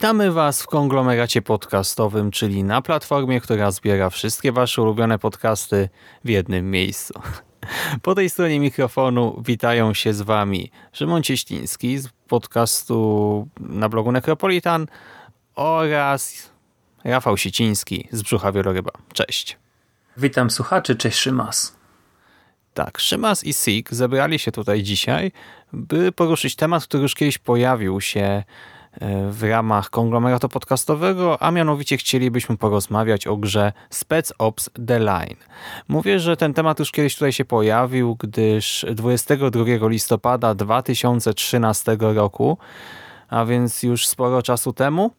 Witamy Was w konglomeracie podcastowym, czyli na platformie, która zbiera wszystkie Wasze ulubione podcasty w jednym miejscu. Po tej stronie mikrofonu witają się z Wami Szymon Cieśliński z podcastu na blogu Necropolitan oraz Rafał Siciński z Brzucha Wieloryba. Cześć. Witam słuchaczy, cześć Szymas. Tak, Szymas i Sik zebrali się tutaj dzisiaj, by poruszyć temat, który już kiedyś pojawił się w ramach konglomeratu podcastowego, a mianowicie chcielibyśmy porozmawiać o grze Spec Ops The Line. Mówię, że ten temat już kiedyś tutaj się pojawił, gdyż 22 listopada 2013 roku, a więc już sporo czasu temu,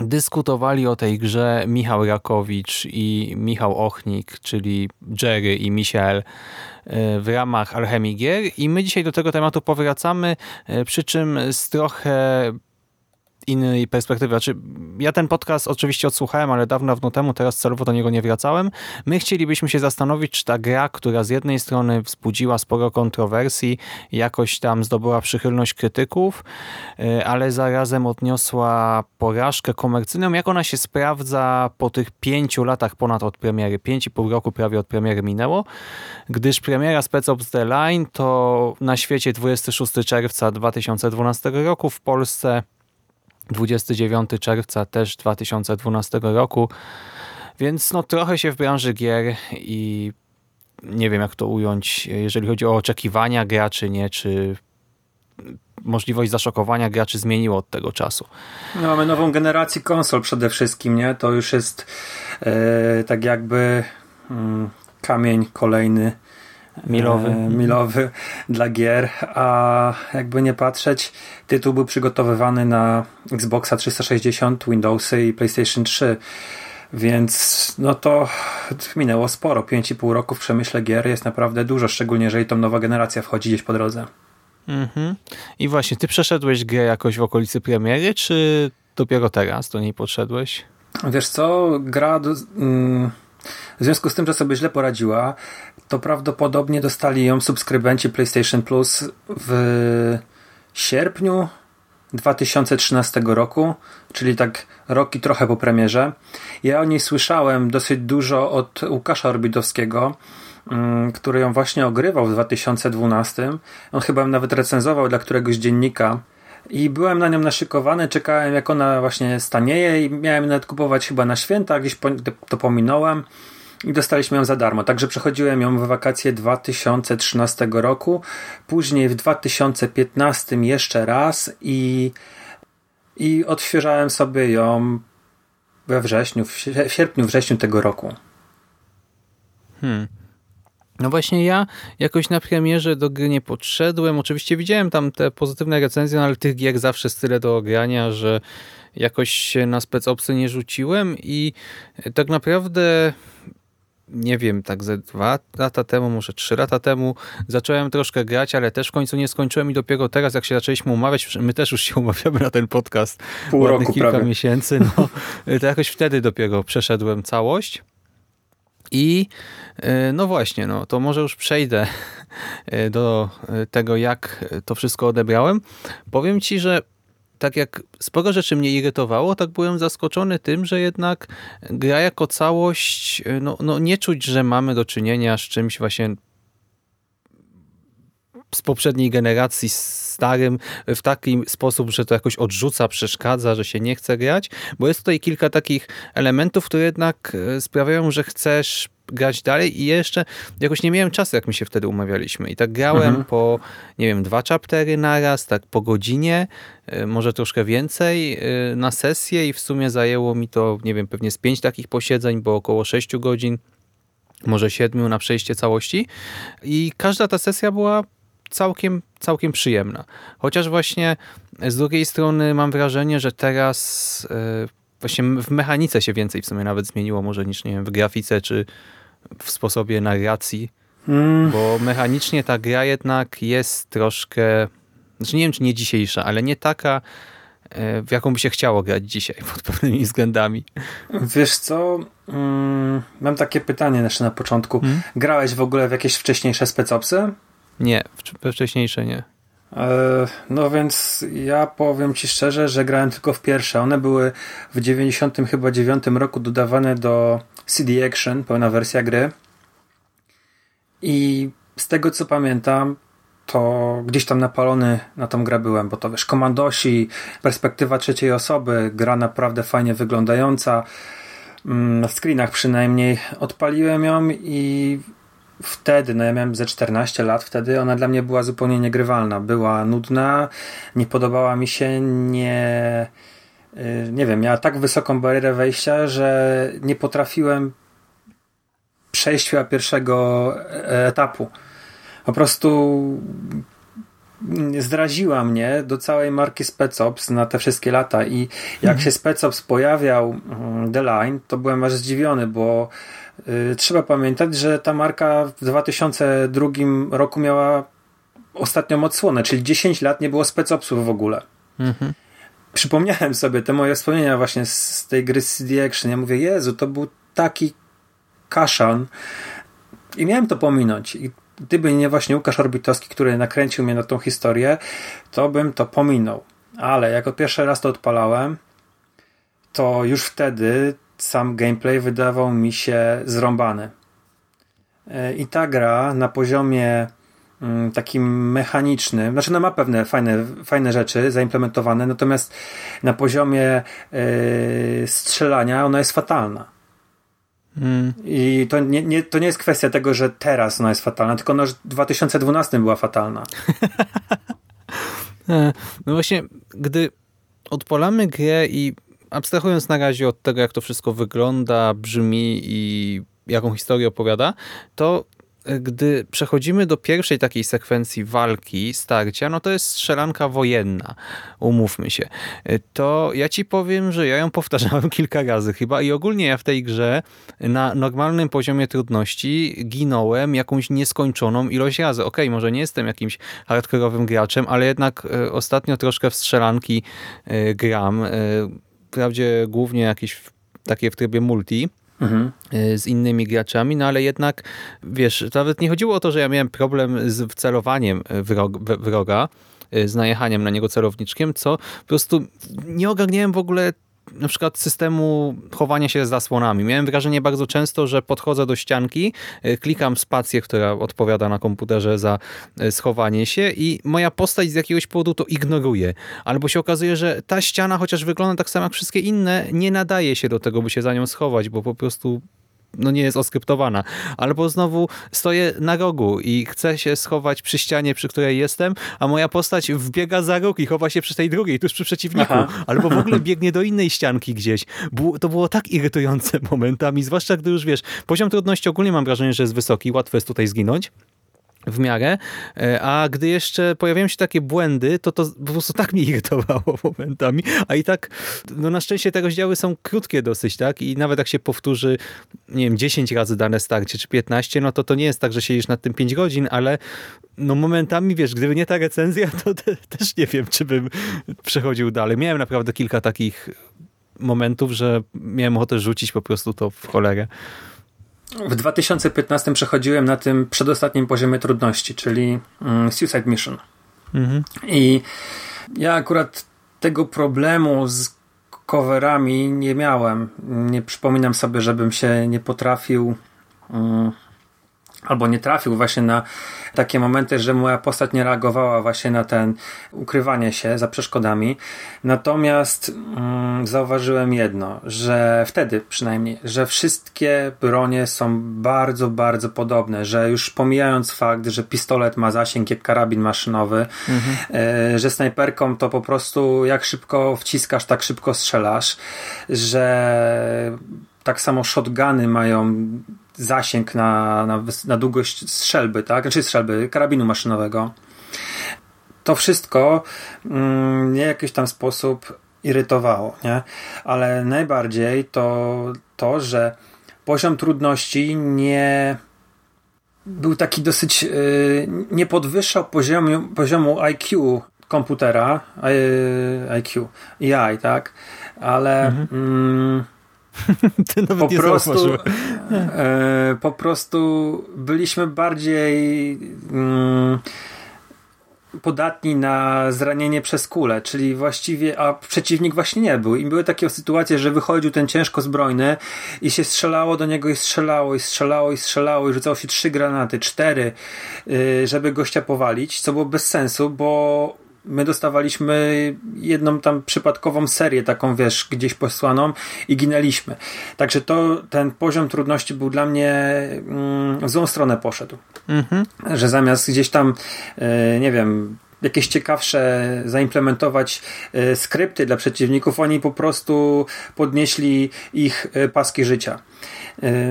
dyskutowali o tej grze Michał Rakowicz i Michał Ochnik, czyli Jerry i Michael w ramach Alchemii Gier i my dzisiaj do tego tematu powracamy, przy czym z trochę innej perspektywy. Znaczy, ja ten podcast oczywiście odsłuchałem, ale dawno, dawno temu, teraz celowo do niego nie wracałem. My chcielibyśmy się zastanowić, czy ta gra, która z jednej strony wzbudziła sporo kontrowersji, jakoś tam zdobyła przychylność krytyków, e, ale zarazem odniosła porażkę komercyjną, jak ona się sprawdza po tych pięciu latach ponad od premiery, pięć i pół roku prawie od premiery minęło, gdyż premiera Spec Ops The Line to na świecie 26 czerwca 2012 roku, w Polsce 29 czerwca też 2012 roku, więc no trochę się w branży gier i nie wiem jak to ująć, jeżeli chodzi o oczekiwania graczy, nie, czy możliwość zaszokowania graczy zmieniło od tego czasu. No, mamy nową generację konsol przede wszystkim, nie? To już jest e, tak jakby mm, kamień kolejny milowy. E, milowy dla gier, a jakby nie patrzeć, tytuł był przygotowywany na Xboxa 360, Windowsy i PlayStation 3. Więc no to minęło sporo. 5,5 roku w przemyśle gier jest naprawdę dużo, szczególnie jeżeli tą nowa generacja wchodzi gdzieś po drodze. Mhm. I właśnie, ty przeszedłeś grę jakoś w okolicy premiery, czy dopiero teraz do niej podszedłeś? Wiesz co, gra... Do, mm, w związku z tym, że sobie źle poradziła, to prawdopodobnie dostali ją subskrybenci PlayStation Plus w sierpniu 2013 roku, czyli tak rok i trochę po premierze. Ja o niej słyszałem dosyć dużo od Łukasza Orbidowskiego, mm, który ją właśnie ogrywał w 2012. On chyba nawet recenzował dla któregoś dziennika i byłem na nią naszykowany, czekałem jak ona właśnie stanieje i miałem nawet kupować chyba na święta, gdzieś to pominąłem i dostaliśmy ją za darmo. Także przechodziłem ją w wakacje 2013 roku, później w 2015 jeszcze raz i, i odświeżałem sobie ją we wrześniu, w sierpniu, wrześniu tego roku. Hmm. No właśnie ja jakoś na premierze do gry nie podszedłem. Oczywiście widziałem tam te pozytywne recenzje, no ale tych gier zawsze jest tyle do ogrania, że jakoś się na specopsy nie rzuciłem i tak naprawdę nie wiem, tak ze dwa lata temu, może trzy lata temu zacząłem troszkę grać, ale też w końcu nie skończyłem i dopiero teraz, jak się zaczęliśmy umawiać, my też już się umawiamy na ten podcast. Pół roku kilka prawie. miesięcy, no, to jakoś wtedy dopiero przeszedłem całość. I e, no właśnie, no to może już przejdę e, do e, tego, jak to wszystko odebrałem. Powiem Ci, że tak jak sporo rzeczy mnie irytowało, tak byłem zaskoczony tym, że jednak gra jako całość, no, no nie czuć, że mamy do czynienia z czymś właśnie z poprzedniej generacji starym w taki sposób, że to jakoś odrzuca, przeszkadza, że się nie chce grać, bo jest tutaj kilka takich elementów, które jednak sprawiają, że chcesz grać dalej i jeszcze jakoś nie miałem czasu, jak my się wtedy umawialiśmy. I tak grałem Mhm. po, nie wiem, dwa chaptery naraz, tak po godzinie, y, może troszkę więcej y, na sesję i w sumie zajęło mi to, nie wiem, pewnie z pięć takich posiedzeń, bo około sześciu godzin, może siedmiu na przejście całości. I każda ta sesja była całkiem, całkiem przyjemna. Chociaż właśnie z drugiej strony mam wrażenie, że teraz y, właśnie w mechanice się więcej w sumie nawet zmieniło może niż nie wiem, w grafice czy w sposobie narracji, Mm, bo mechanicznie ta gra jednak jest troszkę, znaczy nie wiem czy nie dzisiejsza, ale nie taka y, w jaką by się chciało grać dzisiaj pod pewnymi względami. wiesz co? Mm, mam takie pytanie jeszcze na początku. Hmm? Grałeś w ogóle w jakieś wcześniejsze specopsy? Nie, we wcześniejsze nie. E, No więc ja powiem ci szczerze, że grałem tylko w pierwsze. One były w 90 chyba 9 roku dodawane do CD Action, pełna wersja gry. I z tego co pamiętam, to gdzieś tam napalony na tą grę byłem, bo to wiesz, komandosi, perspektywa trzeciej osoby, gra naprawdę fajnie wyglądająca. Mm, Na screenach przynajmniej odpaliłem ją i wtedy, no ja miałem ze 14 lat wtedy, ona dla mnie była zupełnie niegrywalna. Była nudna, nie podobała mi się, nie y, nie wiem, miała tak wysoką barierę wejścia, że nie potrafiłem przejść chyba pierwszego e- etapu. Po prostu zdraziła mnie do całej marki Specops na te wszystkie lata i jak się Specops pojawiał mm, The Line, to byłem aż zdziwiony, bo trzeba pamiętać, że ta marka w 2002 roku miała ostatnią odsłonę, czyli 10 lat nie było Specopsów w ogóle. Mhm. Przypomniałem sobie te moje wspomnienia właśnie z, z tej gry CD Action. Ja mówię, Jezu, to był taki kaszan i miałem to pominąć. I gdyby nie właśnie Łukasz Orbitowski, który nakręcił mnie na tą historię, to bym to pominął. Ale jako pierwszy raz to odpalałem, to już wtedy sam gameplay wydawał mi się zrąbany. E, I ta gra na poziomie mm, takim mechanicznym, znaczy ona ma pewne fajne, fajne rzeczy zaimplementowane, natomiast na poziomie e, strzelania ona jest fatalna. Mm. I to nie, nie, to nie jest kwestia tego, że teraz ona jest fatalna, tylko ona już w 2012 była fatalna. E, No właśnie, gdy odpalamy grę i abstrahując na razie od tego, jak to wszystko wygląda, brzmi i jaką historię opowiada, to e, gdy przechodzimy do pierwszej takiej sekwencji walki, starcia, no to jest strzelanka wojenna, umówmy się. E, To ja ci powiem, że ja ją powtarzałem kilka razy chyba i ogólnie ja w tej grze na normalnym poziomie trudności ginąłem jakąś nieskończoną ilość razy. Okej, może nie jestem jakimś hardkorowym graczem, ale jednak e, ostatnio troszkę w strzelanki gram. Wprawdzie głównie jakieś takie w trybie multi, Mhm. y, z innymi graczami, no ale jednak, wiesz, nawet nie chodziło o to, że ja miałem problem z wcelowaniem wrog, w- wroga, y, z najechaniem na niego celowniczkiem, co po prostu nie ogarniałem w ogóle na przykład systemu chowania się z zasłonami. Miałem wrażenie bardzo często, że podchodzę do ścianki, y, klikam spację, która odpowiada na komputerze za y, schowanie się i moja postać z jakiegoś powodu to ignoruje. Albo się okazuje, że ta ściana, chociaż wygląda tak samo jak wszystkie inne, nie nadaje się do tego, by się za nią schować, bo po prostu no nie jest oskryptowana. Albo znowu stoję na rogu i chcę się schować przy ścianie, przy której jestem, a moja postać wbiega za róg i chowa się przy tej drugiej, tuż przy przeciwniku. Aha. Albo w ogóle biegnie do innej ścianki gdzieś. To było tak irytujące momentami, zwłaszcza gdy już wiesz, poziom trudności ogólnie mam wrażenie, że jest wysoki, łatwo jest tutaj zginąć w miarę, e, a gdy jeszcze pojawiają się takie błędy, to to po prostu tak mnie irytowało momentami, a i tak, no na szczęście te rozdziały są krótkie dosyć, tak, i nawet jak się powtórzy, nie wiem, 10 razy dane starcie, czy 15, no to to nie jest tak, że siedzisz nad tym 5 godzin, ale no momentami, wiesz, gdyby nie ta recenzja, to te, też nie wiem, czy bym przechodził dalej. Miałem naprawdę kilka takich momentów, że miałem ochotę rzucić po prostu to w cholerę. W 2015 przechodziłem na tym przedostatnim poziomie trudności, czyli mm, Suicide Mission. Mhm. I ja akurat tego problemu z coverami nie miałem. Nie przypominam sobie, żebym się nie potrafił mm, albo nie trafił właśnie na takie momenty, że moja postać nie reagowała właśnie na ten ukrywanie się za przeszkodami. Natomiast mm, zauważyłem jedno, że wtedy przynajmniej, że wszystkie bronie są bardzo, bardzo podobne, że już pomijając fakt, że pistolet ma zasięg jak karabin maszynowy, e, że snajperką to po prostu jak szybko wciskasz, tak szybko strzelasz, że tak samo shotguny mają zasięg na, na, na długość strzelby, tak? Znaczy strzelby, karabinu maszynowego. To wszystko mm, mnie w jakiś tam sposób irytowało, nie? Ale najbardziej to to, że poziom trudności nie był taki dosyć yy, nie podwyższał poziomu, poziomu IQ komputera yy, IQ, AI, tak? Ale Mhm. mm, Ty nawet po nie prostu, e, po prostu byliśmy bardziej mm, podatni na zranienie przez kulę, czyli właściwie, a przeciwnik właśnie nie był. I były takie sytuacje, że wychodził ten ciężko zbrojny i się strzelało do niego i strzelało, i strzelało, i strzelało, i rzucało się trzy granaty, cztery, y, żeby gościa powalić, co było bez sensu, bo my dostawaliśmy jedną tam przypadkową serię, taką wiesz, gdzieś posłaną i ginęliśmy. Także to, ten poziom trudności był dla mnie mm, w złą stronę poszedł. Mhm. Że zamiast gdzieś tam, e, nie wiem, jakieś ciekawsze zaimplementować e, skrypty dla przeciwników, oni po prostu podnieśli ich e, paski życia.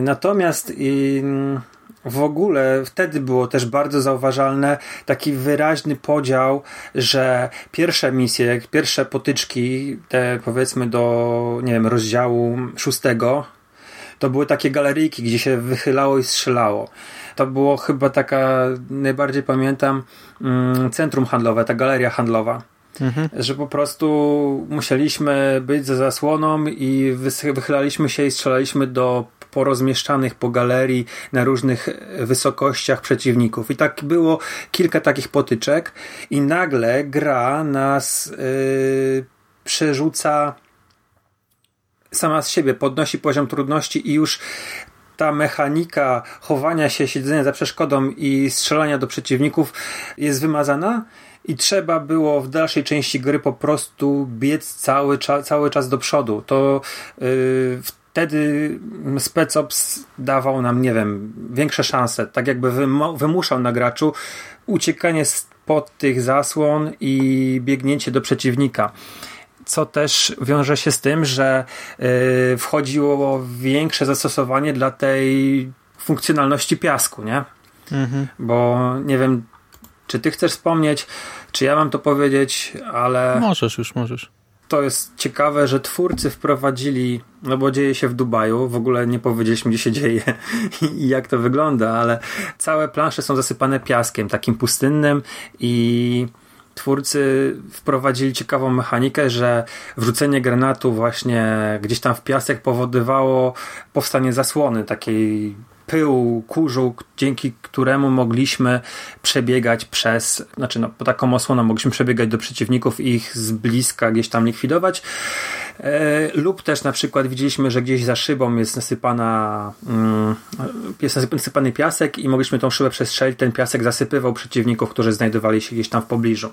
Natomiast mm, w ogóle wtedy było też bardzo zauważalne taki wyraźny podział, że pierwsze misje, pierwsze potyczki, te powiedzmy do, nie wiem, rozdziału szóstego, to były takie galeryjki, gdzie się wychylało i strzelało. To było chyba taka, najbardziej pamiętam, mm, centrum handlowe, ta galeria handlowa. Że po prostu musieliśmy być za zasłoną i wychylaliśmy się i strzelaliśmy do porozmieszczanych po galerii na różnych wysokościach przeciwników. I tak było kilka takich potyczek i nagle gra nas yy, przerzuca sama z siebie, podnosi poziom trudności i już ta mechanika chowania się, siedzenia za przeszkodą i strzelania do przeciwników jest wymazana i trzeba było w dalszej części gry po prostu biec cały, cza, cały czas do przodu. To yy, wtedy SpecOps dawał nam, nie wiem, większe szanse. Tak jakby wymuszał na graczu uciekanie spod tych zasłon i biegnięcie do przeciwnika co też wiąże się z tym, że y, wchodziło większe zastosowanie dla tej funkcjonalności piasku, nie? Mhm. Bo nie wiem, czy ty chcesz wspomnieć, czy ja mam to powiedzieć, ale Możesz już, możesz. To jest ciekawe, że twórcy wprowadzili, no bo dzieje się w Dubaju, w ogóle nie powiedzieliśmy, gdzie się dzieje i jak to wygląda, ale całe plansze są zasypane piaskiem, takim pustynnym i twórcy wprowadzili ciekawą mechanikę, że wrzucenie granatu właśnie gdzieś tam w piasek powodowało powstanie zasłony, takiej pyłu, kurzu, dzięki któremu mogliśmy przebiegać przez, znaczy no, po taką osłoną mogliśmy przebiegać do przeciwników i ich z bliska gdzieś tam likwidować. E, lub też na przykład widzieliśmy, że gdzieś za szybą jest nasypana mm, jest nasypany piasek i mogliśmy tą szybę przestrzelić, ten piasek zasypywał przeciwników, którzy znajdowali się gdzieś tam w pobliżu.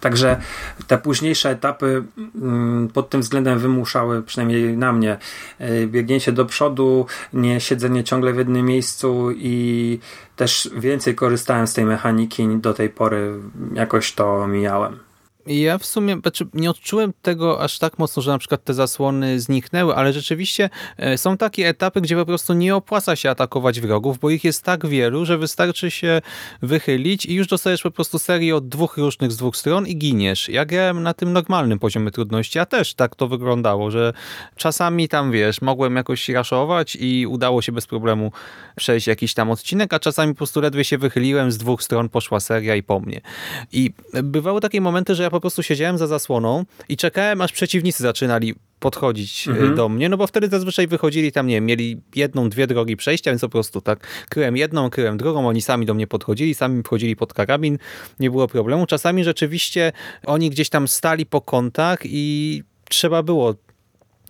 Także te późniejsze etapy mm, pod tym względem wymuszały, przynajmniej na mnie, y, biegnięcie do przodu, nie siedzenie ciągle w jednym miejscu i też więcej korzystałem z tej mechaniki do tej pory, jakoś to mijałem. Ja w sumie znaczy nie odczułem tego aż tak mocno, że na przykład te zasłony zniknęły, ale rzeczywiście e, są takie etapy, gdzie po prostu nie opłaca się atakować wrogów, bo ich jest tak wielu, że wystarczy się wychylić i już dostajesz po prostu serię od dwóch różnych z dwóch stron i giniesz. Ja grałem na tym normalnym poziomie trudności, a też tak to wyglądało, że czasami tam wiesz, mogłem jakoś raszować i udało się bez problemu przejść jakiś tam odcinek, a czasami po prostu ledwie się wychyliłem, z dwóch stron poszła seria i po mnie. I bywały takie momenty, że ja po prostu siedziałem za zasłoną i czekałem, aż przeciwnicy zaczynali podchodzić e, Mhm. do mnie, no bo wtedy zazwyczaj wychodzili tam, nie wiem, mieli jedną, dwie drogi przejścia, więc po prostu tak kryłem jedną, kryłem drugą, oni sami do mnie podchodzili, sami wchodzili pod karabin, nie było problemu. Czasami rzeczywiście oni gdzieś tam stali po kątach i trzeba było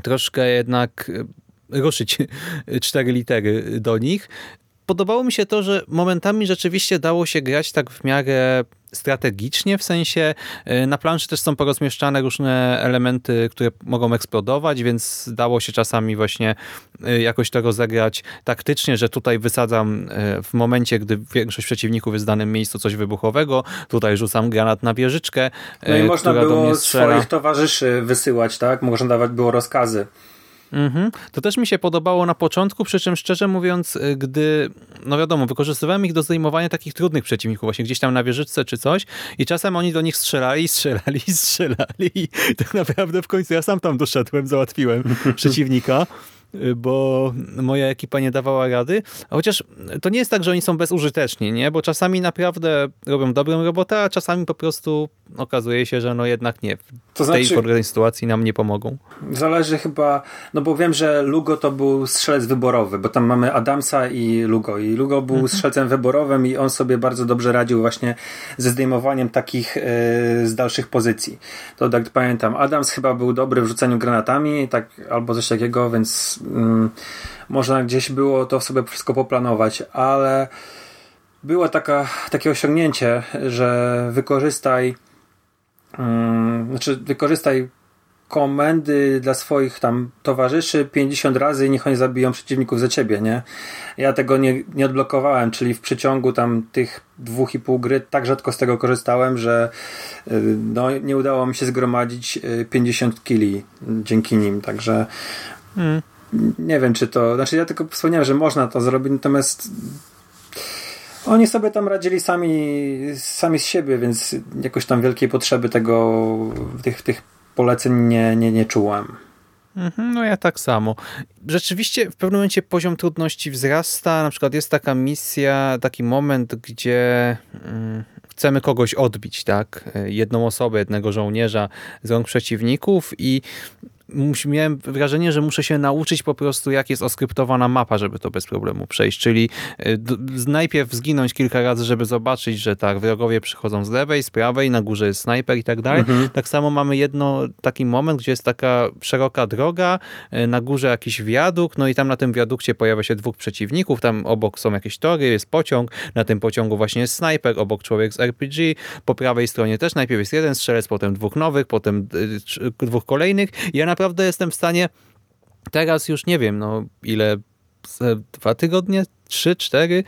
troszkę jednak e, ruszyć cztery litery do nich. Podobało mi się to, że momentami rzeczywiście dało się grać tak w miarę strategicznie, w sensie y, na planszy też są porozmieszczane różne elementy, które mogą eksplodować, więc dało się czasami właśnie y, jakoś to rozegrać taktycznie, że tutaj wysadzam y, w momencie, gdy większość przeciwników jest w danym miejscu coś wybuchowego, tutaj rzucam granat na wieżyczkę, No i można było swoich towarzyszy wysyłać, tak? Można dawać było rozkazy. Mhm. To też mi się podobało na początku, przy czym szczerze mówiąc, y, gdy, no wiadomo, wykorzystywałem ich do zdejmowania takich trudnych przeciwników, właśnie gdzieś tam na wieżyczce czy coś i czasem oni do nich strzelali, strzelali, strzelali i tak naprawdę w końcu ja sam tam doszedłem, załatwiłem przeciwnika bo moja ekipa nie dawała rady. Chociaż to nie jest tak, że oni są bezużyteczni, nie? Bo czasami naprawdę robią dobrą robotę, a czasami po prostu okazuje się, że no jednak nie. W To tej znaczy- sytuacji nam nie pomogą. Zależy chyba, no bo wiem, że Lugo to był strzelec wyborowy, bo tam mamy Adamsa i Lugo. I Lugo był Mhm. strzelcem wyborowym i on sobie bardzo dobrze radził właśnie ze zdejmowaniem takich e, z dalszych pozycji. To tak pamiętam, Adams chyba był dobry w rzucaniu granatami, tak, albo coś takiego, więc mm, można gdzieś było to sobie wszystko poplanować, ale było taka, takie osiągnięcie, że wykorzystaj mm, znaczy wykorzystaj komendy dla swoich tam towarzyszy 50 razy i niech oni zabiją przeciwników za ciebie, nie? Ja tego nie, nie odblokowałem, czyli w przeciągu tam tych dwóch i pół gry tak rzadko z tego korzystałem, że y, no, nie udało mi się zgromadzić y, 50 kili dzięki nim, także Mm. Nie wiem, czy to, znaczy ja tylko wspomniałem, że można to zrobić, natomiast oni sobie tam radzili sami, sami z siebie, więc jakoś tam wielkiej potrzeby tego, tych, tych poleceń nie, nie, nie czułem. Mhm, No ja tak samo. Rzeczywiście w pewnym momencie poziom trudności wzrasta. Na przykład jest taka misja, taki moment, gdzie mm, chcemy kogoś odbić, tak? Jedną osobę, jednego żołnierza z rąk przeciwników i miałem wrażenie, że muszę się nauczyć po prostu, jak jest oskryptowana mapa, żeby to bez problemu przejść. Czyli y, najpierw zginąć kilka razy, żeby zobaczyć, że tak, wrogowie przychodzą z lewej, z prawej, na górze jest snajper i tak dalej. Tak samo mamy jedno taki moment, gdzie jest taka szeroka droga, y, na górze jakiś wiadukt, no i tam na tym wiadukcie pojawia się dwóch przeciwników, tam obok są jakieś tory, jest pociąg, na tym pociągu właśnie jest snajper, obok człowiek z RPG, po prawej stronie też najpierw jest jeden strzelec, potem dwóch nowych, potem y, dwóch kolejnych. I ja naprawdę jestem w stanie teraz już nie wiem, no ile dwa tygodnie, trzy, cztery?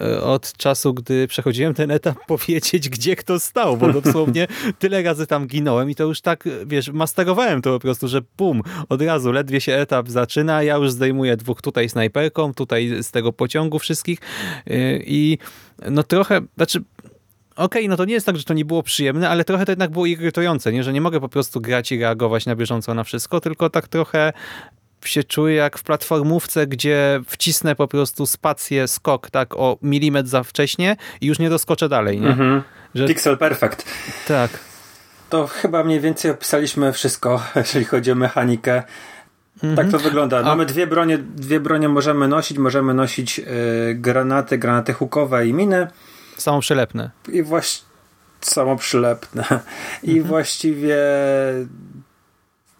E, od czasu, gdy przechodziłem ten etap, powiedzieć, gdzie kto stał, bo dosłownie tyle razy tam ginąłem i to już tak, wiesz, masterowałem to po prostu, że pum, od razu ledwie się etap zaczyna, ja już zdejmuję dwóch tutaj snajperką, tutaj z tego pociągu wszystkich e, i no trochę, znaczy Okej, no to nie jest tak, że to nie było przyjemne, ale trochę to jednak było irytujące, nie? że nie mogę po prostu grać i reagować na bieżąco na wszystko, tylko tak trochę się czuję jak w platformówce, gdzie wcisnę po prostu spację, skok tak o milimetr za wcześnie i już nie doskoczę dalej, nie? Mhm. Że, Pixel Perfect. tak. To chyba mniej więcej opisaliśmy wszystko, jeżeli chodzi o mechanikę. Tak to wygląda. Mamy dwie bronie, dwie bronie możemy nosić. Możemy nosić y, granaty, granaty hukowe i miny. Samo przylepne. I właśnie samo przylepne. I właściwie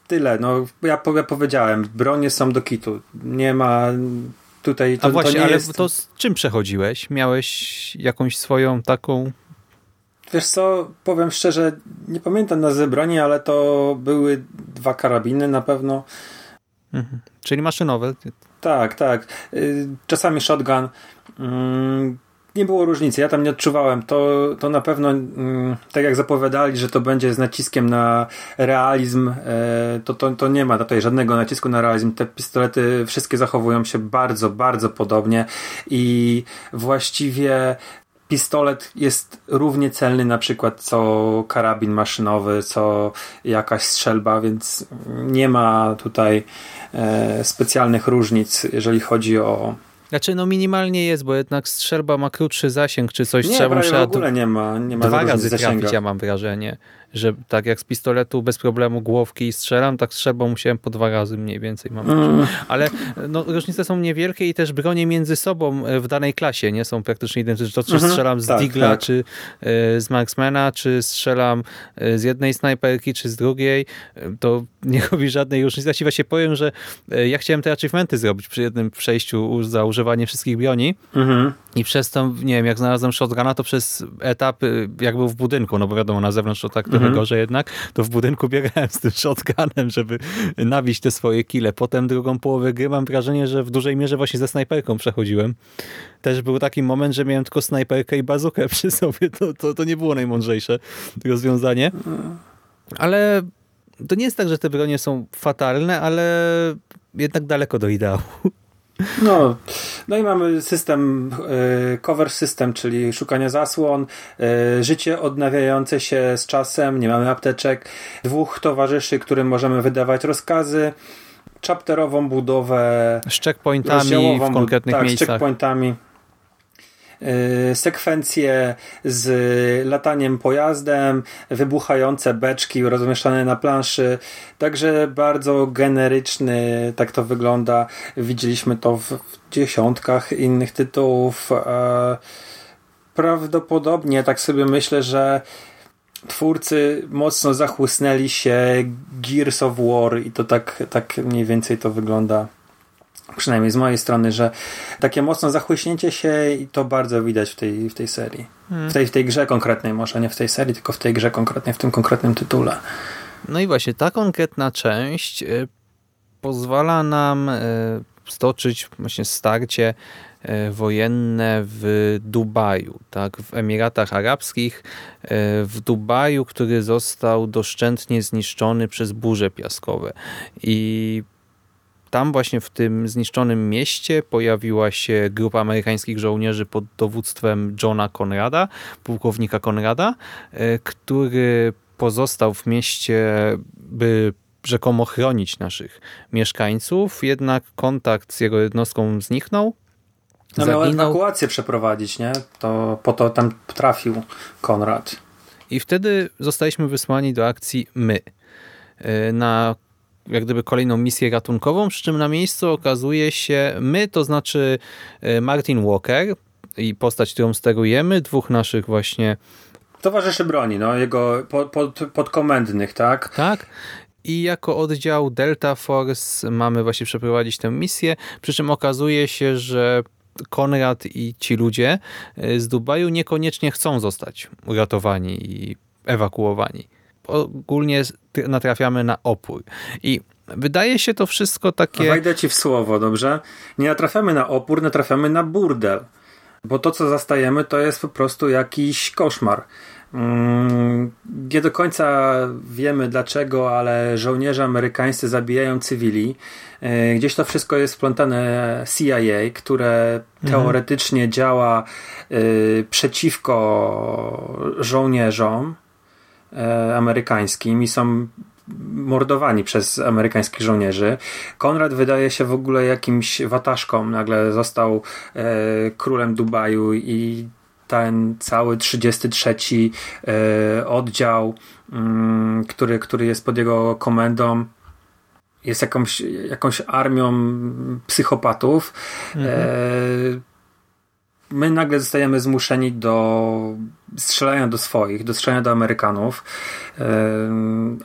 tyle. No, ja, ja powiedziałem, bronie są do kitu. Nie ma tutaj to, A właśnie, to nie ale jest... to z czym przechodziłeś? Miałeś jakąś swoją taką... Wiesz co, powiem szczerze, nie pamiętam nazwy broni, ale to były dwa karabiny na pewno. Mhm. Czyli maszynowe. Tak, tak. Y, Czasami shotgun. Nie było różnicy, ja tam nie odczuwałem. To, to na pewno, mm, tak jak zapowiadali, że to będzie z naciskiem na realizm, e, to, to, to nie ma tutaj żadnego nacisku na realizm. Te pistolety wszystkie zachowują się bardzo, bardzo podobnie i właściwie pistolet jest równie celny na przykład co karabin maszynowy, co jakaś strzelba, więc nie ma tutaj e, specjalnych różnic, jeżeli chodzi o. Znaczy, no minimalnie jest, bo jednak strzelba ma krótszy zasięg, czy coś Nie, trzeba prawie w ogóle nie ma, nie ma dwa razy zasięga. trafić, ja mam wrażenie. Że tak jak z pistoletu bez problemu głowki strzelam, tak strzelbą musiałem po dwa razy mniej więcej mam. Mm. Ale no, różnice są niewielkie i też bronie między sobą e, w danej klasie nie są praktycznie identyczne. To czy Mhm, strzelam z tak, Digla, tak. czy e, z Marksmana, czy strzelam e, z jednej snajperki, czy z drugiej, to nie robi żadnej różnicy. Ja ci właśnie powiem, że ja chciałem te achievementy zrobić przy jednym przejściu, za używanie wszystkich broni. Mhm. I przez to, nie wiem, jak znalazłem shotguna, to przez etap, jak był w budynku, no bo wiadomo, na zewnątrz to tak trochę Mhm. gorzej jednak, to w budynku biegałem z tym shotgunem, żeby nabić te swoje kile. Potem drugą połowę gry mam wrażenie, że w dużej mierze właśnie ze snajperką przechodziłem. Też był taki moment, że miałem tylko snajperkę i bazukę przy sobie. To, to, to nie było najmądrzejsze rozwiązanie. Ale to nie jest tak, że te bronie są fatalne, ale jednak daleko do ideału. No, no i mamy system, e, cover system, czyli szukania zasłon, e, życie odnawiające się z czasem, nie mamy apteczek, dwóch towarzyszy, którym możemy wydawać rozkazy, chapterową budowę, Z checkpointami w bud- konkretnych tak, z miejscach. checkpointami, e, sekwencje z lataniem pojazdem, wybuchające beczki rozmieszczane na planszy, także bardzo generyczny, tak to wygląda. Widzieliśmy to w, w dziesiątkach innych tytułów. E, prawdopodobnie tak sobie myślę, że twórcy mocno zachłysnęli się Gears of War i to tak, tak mniej więcej to wygląda przynajmniej z mojej strony, że takie mocno zachłyśnięcie się i to bardzo widać w tej, w tej serii. W, tej, w tej grze konkretnej, może nie w tej serii, tylko w tej grze konkretnej, w tym konkretnym tytule. No i właśnie ta konkretna część y, pozwala nam y, stoczyć właśnie starcie y, wojenne w Dubaju, tak, w Emiratach Arabskich, w Dubaju, który został doszczętnie zniszczony przez burze piaskowe. I tam właśnie w tym zniszczonym mieście pojawiła się grupa amerykańskich żołnierzy pod dowództwem Johna Conrada, pułkownika Conrada, e, który pozostał w mieście, by rzekomo chronić naszych mieszkańców, jednak kontakt z jego jednostką zniknął. No miał ewakuację przeprowadzić, nie? To po to tam trafił Konrad. i wtedy zostaliśmy wysłani do akcji my e, na jak gdyby kolejną misję ratunkową, przy czym na miejscu okazuje się my, to znaczy e, Martin Walker i postać, którą sterujemy, dwóch naszych właśnie Towarzyszy broni, no, jego pod, pod, podkomendnych, tak? Tak. I jako oddział Delta Force mamy właśnie przeprowadzić tę misję, przy czym okazuje się, że Konrad i ci ludzie y, z Dubaju niekoniecznie chcą zostać uratowani i ewakuowani. Ogólnie natrafiamy na opór. I wydaje się to wszystko takie... Wejdę ci w słowo, dobrze? Nie natrafiamy na opór, natrafiamy na burdel. Bo to, co zastajemy, to jest po prostu jakiś koszmar. Mm, Nie do końca wiemy dlaczego, ale żołnierze amerykańscy zabijają cywili. E, Gdzieś to wszystko jest wplątane CIA, które teoretycznie działa e, przeciwko żołnierzom e, amerykańskim i są mordowani przez amerykańskich żołnierzy. Konrad wydaje się w ogóle jakimś wataszką. Nagle został e, królem Dubaju i ten cały 33 e, oddział, mm, który, który jest pod jego komendą, jest jakąś, jakąś armią psychopatów. E, my nagle zostajemy zmuszeni do strzelania do swoich, do strzelania do Amerykanów.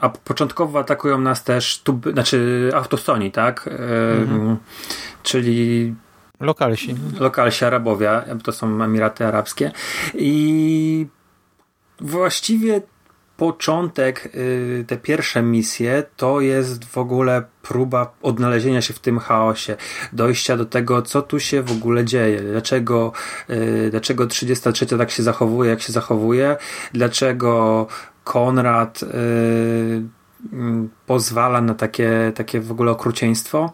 A początkowo atakują nas też tub, znaczy autostoni, tak? E, Czyli Lokalsi. lokalsi Arabowie, to są Emiraty Arabskie. I właściwie początek, y, te pierwsze misje, to jest w ogóle próba odnalezienia się w tym chaosie, dojścia do tego, co tu się w ogóle dzieje, dlaczego, y, dlaczego 33 tak się zachowuje, jak się zachowuje, dlaczego Konrad y, mm, pozwala na takie, takie w ogóle okrucieństwo.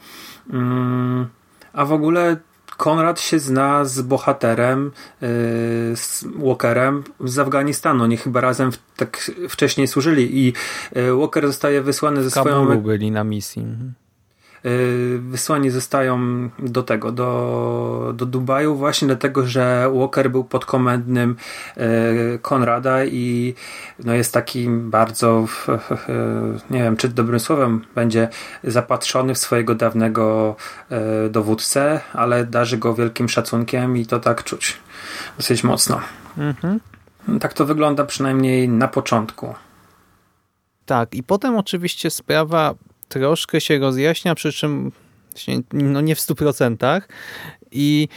Mm, A w ogóle Konrad się zna z bohaterem, yy, z Walkerem z Afganistanu. Oni chyba razem tak wcześniej służyli i yy, Walker zostaje wysłany ze W swoją Kabulu byli na misji. Yy, wysłani zostają do tego, do, do Dubaju właśnie dlatego, że Walker był podkomendnym yy, Konrada i no jest takim bardzo nie wiem, czy dobrym słowem będzie zapatrzony w swojego dawnego dowódcę, ale darzy go wielkim szacunkiem i to tak czuć dosyć mocno. Mhm. Tak to wygląda przynajmniej na początku. Tak, i potem oczywiście sprawa troszkę się rozjaśnia, przy czym No nie w 100%. I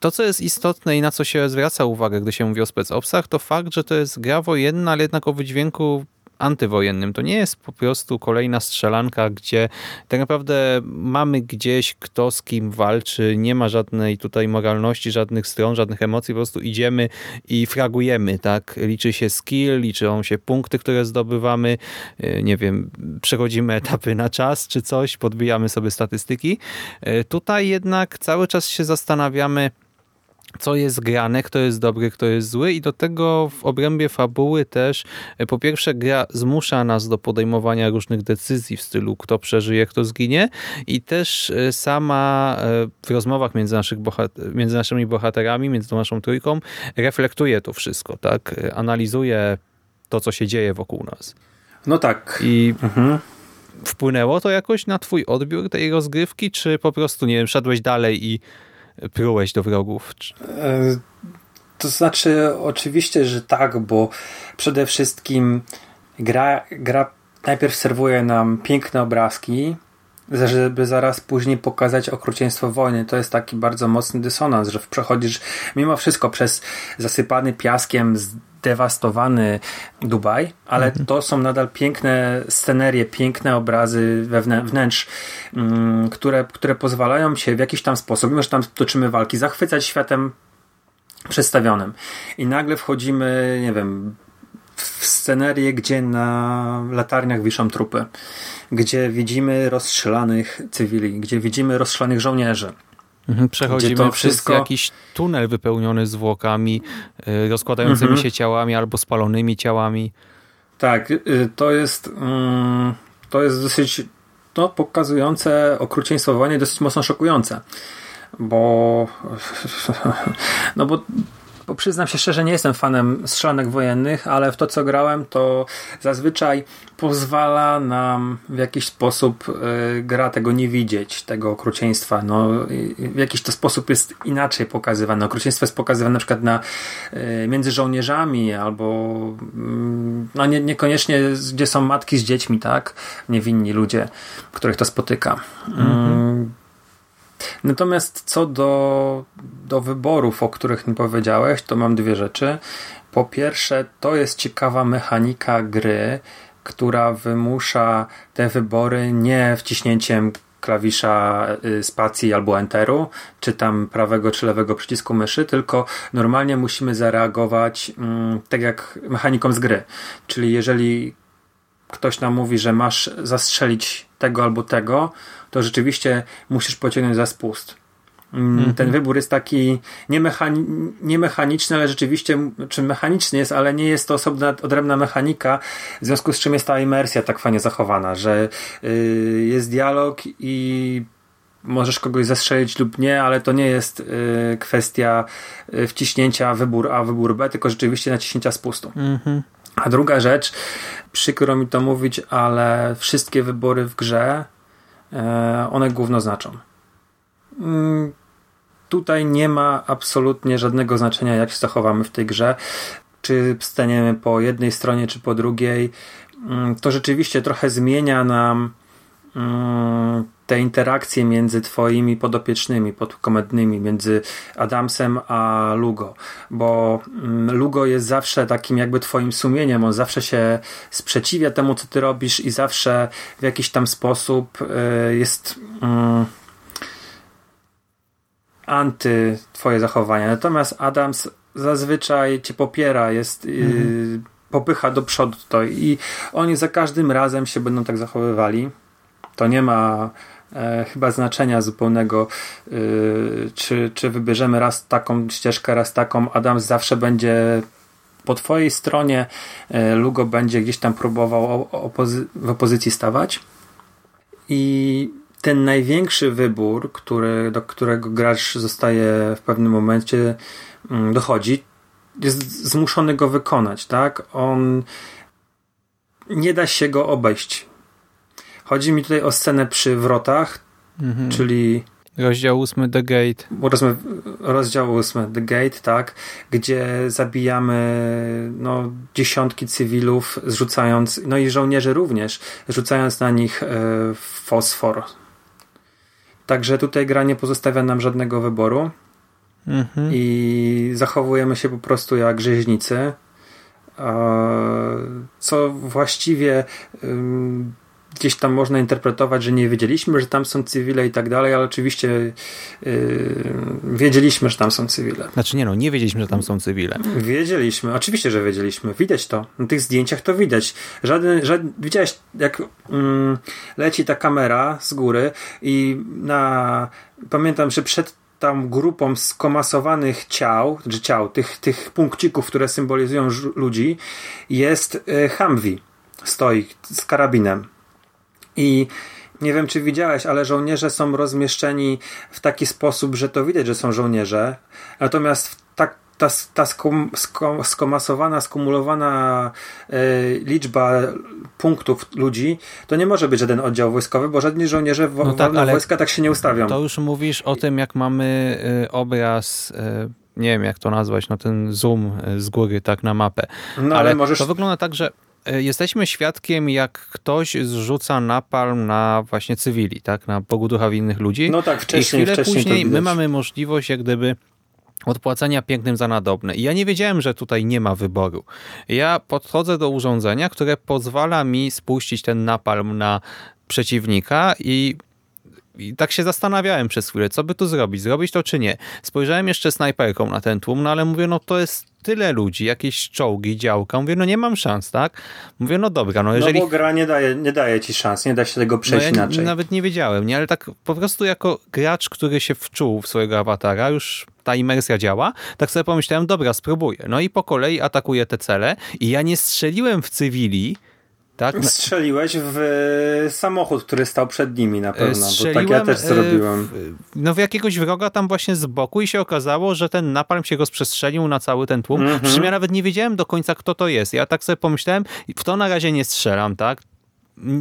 to, co jest istotne i na co się zwraca uwagę, gdy się mówi o specopsach, to fakt, że to jest gra wojenna, ale jednak o wydźwięku antywojennym. To nie jest po prostu kolejna strzelanka, gdzie tak naprawdę mamy gdzieś kto z kim walczy, nie ma żadnej tutaj moralności, żadnych stron, żadnych emocji, po prostu idziemy i fragujemy, tak? Liczy się skill, liczą się punkty, które zdobywamy, yy, nie wiem, przechodzimy etapy na czas czy coś, podbijamy sobie statystyki. Yy, tutaj jednak cały czas się zastanawiamy, co jest grane, kto jest dobry, kto jest zły i do tego w obrębie fabuły też e, po pierwsze gra zmusza nas do podejmowania różnych decyzji w stylu kto przeżyje, kto zginie i też e, sama e, w rozmowach między, naszych między naszymi bohaterami, między tą naszą trójką reflektuje to wszystko, tak? Analizuje to, co się dzieje wokół nas. No tak. I mhm. wpłynęło to jakoś na twój odbiór tej rozgrywki, czy po prostu, nie wiem, szedłeś dalej i prułeś do wrogów? To znaczy, oczywiście, że tak, bo przede wszystkim gra, gra najpierw serwuje nam piękne obrazki, żeby zaraz później pokazać okrucieństwo wojny. To jest taki bardzo mocny dysonans, że przechodzisz mimo wszystko przez zasypany piaskiem, zdewastowany Dubaj, ale mhm. to są nadal piękne scenerie, piękne obrazy wewnętrz, mm, które, które pozwalają się w jakiś tam sposób, mimo że tam toczymy walki, zachwycać światem przedstawionym. I nagle wchodzimy, nie wiem, w scenerię, gdzie na latarniach wiszą trupy, gdzie widzimy rozstrzelanych cywili, gdzie widzimy rozstrzelanych żołnierzy. Mhm, przechodzimy przez jakiś tunel wypełniony zwłokami, y, rozkładającymi mhm. się ciałami albo spalonymi ciałami. Tak, y, to jest mm, to jest dosyć no, pokazujące okrucieństwo wojny, dosyć mocno szokujące. Bo no bo bo przyznam się szczerze, nie jestem fanem strzelanek wojennych, ale w to co grałem, to zazwyczaj pozwala nam w jakiś sposób y, gra tego nie widzieć, tego okrucieństwa. No, w jakiś to sposób jest inaczej pokazywane. Okrucieństwo jest pokazywane na przykład na, y, między żołnierzami albo y, no nie, niekoniecznie gdzie są matki z dziećmi, tak? Niewinni ludzie, których to spotyka. Mhm. Natomiast co do, do wyborów, o których nie powiedziałeś, to mam dwie rzeczy. Po pierwsze, to jest ciekawa mechanika gry, która wymusza te wybory nie wciśnięciem klawisza y, spacji albo enteru, czy tam prawego czy lewego przycisku myszy, tylko normalnie musimy zareagować mm, tak jak mechaniką z gry. Czyli jeżeli ktoś nam mówi, że masz zastrzelić tego albo tego, to rzeczywiście musisz pociągnąć za spust. Mm, ten mhm. wybór jest taki niemechani niemechaniczny, ale rzeczywiście, czy mechaniczny jest, ale nie jest to osobna, odrębna mechanika, w związku z czym jest ta imersja tak fajnie zachowana, że yy, jest dialog i możesz kogoś zastrzelić lub nie, ale to nie jest yy, kwestia yy, wciśnięcia wybór A, wybór B, tylko rzeczywiście naciśnięcia spustu. Mhm. A druga rzecz, przykro mi to mówić, ale wszystkie wybory w grze E, one główno znaczą. Mm, tutaj nie ma absolutnie żadnego znaczenia, jak się zachowamy w tej grze. Czy staniemy po jednej stronie, czy po drugiej. Mm, to rzeczywiście trochę zmienia nam mm, te interakcje między twoimi podopiecznymi, podkomendnymi, między Adamsem a Lugo, bo mm, Lugo jest zawsze takim jakby twoim sumieniem, on zawsze się sprzeciwia temu, co ty robisz i zawsze w jakiś tam sposób y, jest mm, anty twoje zachowania. Natomiast Adams zazwyczaj cię popiera, jest y, mhm. popycha do przodu to i oni za każdym razem się będą tak zachowywali. To nie ma e, chyba znaczenia zupełnego, e, czy, czy wybierzemy raz taką ścieżkę, raz taką. Adam zawsze będzie po twojej stronie, e, Lugo będzie gdzieś tam próbował opozy w opozycji stawać. I ten największy wybór, który, do którego gracz zostaje w pewnym momencie mm, dochodzi, jest zmuszony go wykonać, tak? On nie da się go obejść Chodzi mi tutaj o scenę przy wrotach, mhm. czyli Rozdział 8 The Gate. Rozdział 8 The Gate, tak, gdzie zabijamy no, dziesiątki cywilów, zrzucając, no i żołnierzy również, rzucając na nich e, fosfor. Także tutaj gra nie pozostawia nam żadnego wyboru Mhm. i zachowujemy się po prostu jak rzeźnicy. Co właściwie gdzieś tam można interpretować, że nie wiedzieliśmy, że tam są cywile i tak dalej, ale oczywiście yy, wiedzieliśmy, że tam są cywile. Znaczy nie no, nie wiedzieliśmy, że tam są cywile. Wiedzieliśmy, oczywiście, że wiedzieliśmy. Widać to. Na tych zdjęciach to widać. Żaden, żaden, widziałeś, jak mm, leci ta kamera z góry i na. Pamiętam, że przed tam grupą skomasowanych ciał, czy ciał, tych, tych punkcików, które symbolizują ludzi, jest y, Humvee. Stoi z karabinem. I nie wiem, czy widziałeś, ale żołnierze są rozmieszczeni w taki sposób, że to widać, że są żołnierze. Natomiast tak, ta, ta skum, skom, skomasowana, skumulowana e, liczba punktów ludzi, to nie może być żaden oddział wojskowy, bo żadni żołnierze wo, No tak, wojska tak się nie ustawią. To już mówisz o tym, jak mamy y, obraz, y, nie wiem jak to nazwać, no ten zoom y, z góry tak na mapę. no, ale, Ale możesz... to wygląda tak, że y, jesteśmy świadkiem, jak ktoś zrzuca napalm na właśnie cywili, tak, na poguducha winnych ludzi. No tak, I wcześniej, chwilę wcześniej później my mamy możliwość jak gdyby odpłacenia pięknym za nadobne. I ja nie wiedziałem, że tutaj nie ma wyboru. Ja podchodzę do urządzenia, które pozwala mi spuścić ten napalm na przeciwnika i i tak się zastanawiałem przez chwilę, co by tu zrobić, zrobić to czy nie. Spojrzałem jeszcze snajperką na ten tłum, no ale mówię, no to jest tyle ludzi, jakieś czołgi, działka. Mówię, no nie mam szans, tak? Mówię, no dobra, no jeżeli... No bo gra nie daje, nie daje ci szans, nie da się tego przejść no ja inaczej. nawet nie wiedziałem, nie? Ale tak po prostu jako gracz, który się wczuł w swojego awatara, już ta imersja działa, tak sobie pomyślałem, dobra, spróbuję. No i po kolei atakuję te cele i ja nie strzeliłem w cywili, tak? Strzeliłeś w e, samochód, który stał przed nimi na pewno, bo tak Strzeliłem ja też e, zrobiłem. w- no w jakiegoś wroga tam właśnie z boku i się okazało, że ten napalm się rozprzestrzenił na cały ten tłum. Przy czym ja nawet nie wiedziałem do końca, kto to jest. Ja tak sobie pomyślałem, w to na razie nie strzelam, tak?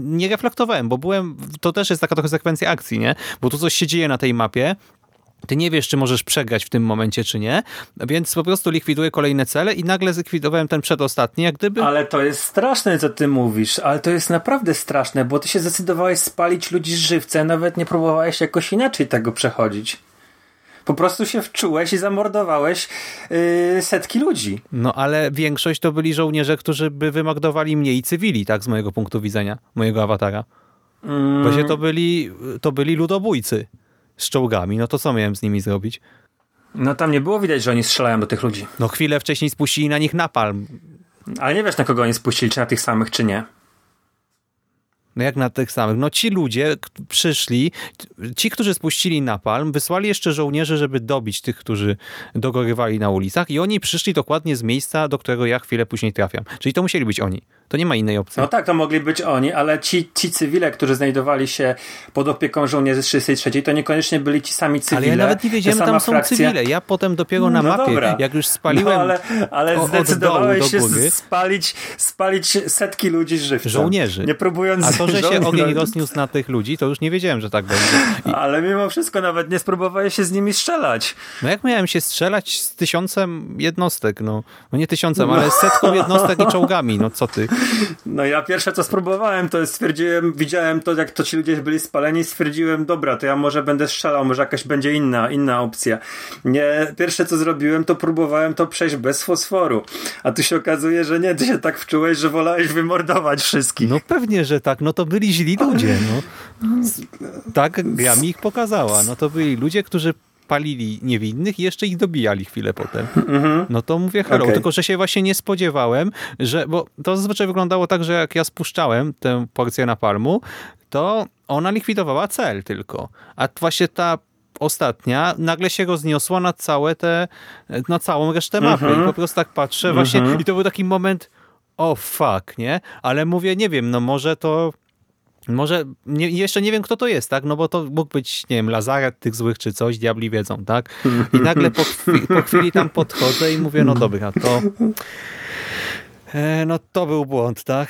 Nie reflektowałem, bo byłem, to też jest taka trochę sekwencja akcji, nie? Bo tu coś się dzieje na tej mapie, ty nie wiesz, czy możesz przegrać w tym momencie, czy nie, więc po prostu likwiduję kolejne cele i nagle zlikwidowałem ten przedostatni, jak gdyby... Ale to jest straszne, co ty mówisz, ale to jest naprawdę straszne, bo ty się zdecydowałeś spalić ludzi żywcem, nawet nie próbowałeś jakoś inaczej tego przechodzić. Po prostu się wczułeś i zamordowałeś yy, setki ludzi. No ale większość to byli żołnierze, którzy by wymordowali mnie i cywili, tak, z mojego punktu widzenia, mojego awatara. Mm, Właśnie to byli, to byli ludobójcy z czołgami, no to co miałem z nimi zrobić? no tam nie było widać, że oni strzelają do tych ludzi. No chwilę wcześniej spuścili na nich napalm. Ale nie wiesz, na kogo oni spuścili, czy na tych samych, czy nie. No jak na tych samych. No ci ludzie przyszli, ci, którzy spuścili napalm, wysłali jeszcze żołnierzy, żeby dobić tych, którzy dogorywali na ulicach i oni przyszli dokładnie z miejsca, do którego ja chwilę później trafiam. Czyli to musieli być oni. To nie ma innej opcji. No tak, to mogli być oni, ale ci, ci cywile, którzy znajdowali się pod opieką żołnierzy z 33, to niekoniecznie byli ci sami cywile. Ale ja nawet nie wiedziałem, tam są frakcja. cywile. Ja potem dopiero na No mapie, dobra. jak już spaliłem No, ale ale o- zdecydowałeś się spalić, spalić setki ludzi żywcem. żołnierzy. Nie próbując A to, że się ogień rozniósł na tych ludzi, to już nie wiedziałem, że tak będzie. I, Ale mimo wszystko nawet nie spróbowałeś się z nimi strzelać. no jak miałem się strzelać z tysiącem jednostek, no, no nie tysiącem, ale setką jednostek i czołgami, no co ty. No ja pierwsze co spróbowałem, to stwierdziłem, widziałem to, jak to ci ludzie byli spaleni, stwierdziłem, dobra, to ja może będę strzelał, może jakaś będzie inna, inna opcja. Nie, pierwsze co zrobiłem, to próbowałem to przejść bez fosforu. A tu się okazuje, że nie, ty się tak wczułeś, że wolałeś wymordować wszystkich. No pewnie, że tak, no to byli źli ludzie, no. Tak gra mi ich pokazała, no to byli ludzie, którzy palili niewinnych i jeszcze ich dobijali chwilę potem. No to mówię hello, Okej. tylko że się właśnie nie spodziewałem, że, bo to zazwyczaj wyglądało tak, że jak ja spuszczałem tę porcję napalmu, to ona likwidowała cel tylko. A właśnie ta ostatnia nagle się rozniosła na całe te, na całą resztę mapy i po prostu tak patrzę właśnie i to był taki moment o fuck, nie? Ale mówię, nie wiem, no może to może, nie, jeszcze nie wiem kto to jest, tak? No bo to mógł być, nie wiem, Lazaret tych złych czy coś, diabli wiedzą, tak? I nagle po, chwi, po chwili tam podchodzę i mówię, no dobra, to e, no to był błąd, tak?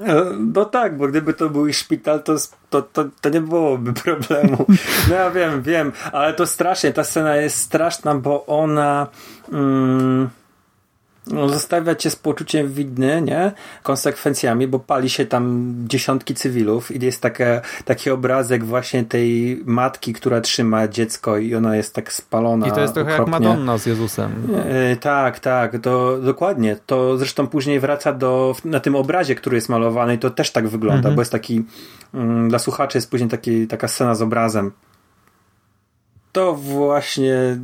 E, No tak, bo gdyby to był szpital, to, to, to, to nie byłoby problemu. No ja wiem, wiem, ale to strasznie, ta scena jest straszna, bo ona... Mm, no, zostawia cię z poczuciem widny, nie? Konsekwencjami, bo pali się tam dziesiątki cywilów i jest takie, taki obrazek właśnie tej matki, która trzyma dziecko i ona jest tak spalona. I to jest trochę okropnie. jak Madonna z Jezusem. E, tak, tak, to dokładnie. To zresztą później wraca do, na tym obrazie, który jest malowany to też tak wygląda, Mhm. bo jest taki, mm, dla słuchaczy jest później taki, taka scena z obrazem. To właśnie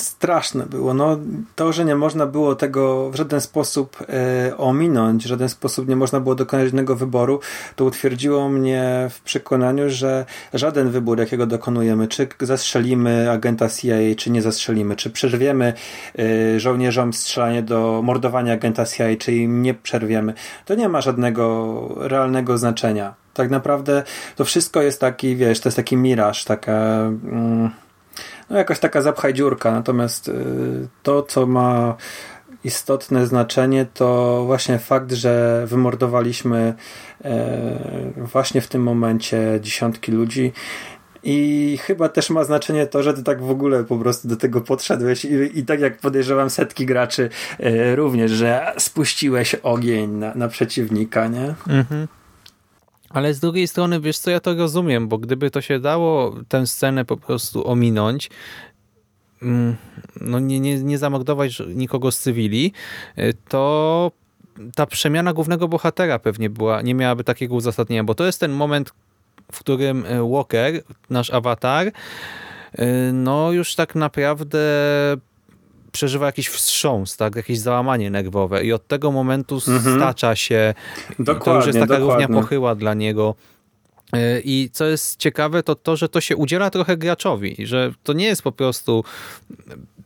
straszne było. No, to, że nie można było tego w żaden sposób e, ominąć, w żaden sposób nie można było dokonać żadnego wyboru, to utwierdziło mnie w przekonaniu, że żaden wybór, jakiego dokonujemy, czy zastrzelimy agenta CIA, czy nie zastrzelimy, czy przerwiemy e, żołnierzom strzelanie do mordowania agenta CIA, czy im nie przerwiemy, to nie ma żadnego realnego znaczenia. Tak naprawdę to wszystko jest taki, wiesz, to jest taki miraż, taka... Mm, no jakaś taka zapchaj dziurka, natomiast y, to, co ma istotne znaczenie, to właśnie fakt, że wymordowaliśmy e, właśnie w tym momencie dziesiątki ludzi i chyba też ma znaczenie to, że ty tak w ogóle po prostu do tego podszedłeś i, i tak jak podejrzewam setki graczy e, również, że spuściłeś ogień na, na przeciwnika, nie? Mhm. Ale z drugiej strony, wiesz co, ja to rozumiem, bo gdyby to się dało tę scenę po prostu ominąć, mm, no nie, nie, nie zamordować nikogo z cywili, y, to ta przemiana głównego bohatera pewnie była, nie miałaby takiego uzasadnienia, bo to jest ten moment, w którym y, Walker, nasz awatar, y, no już tak naprawdę przeżywa jakiś wstrząs, tak? jakieś załamanie nerwowe i od tego momentu Mhm. stacza się i to już Dokładnie, jest taka równia dokładnie. pochyła dla niego. Yy, I co jest ciekawe, to to, że to się udziela trochę graczowi, że to nie jest po prostu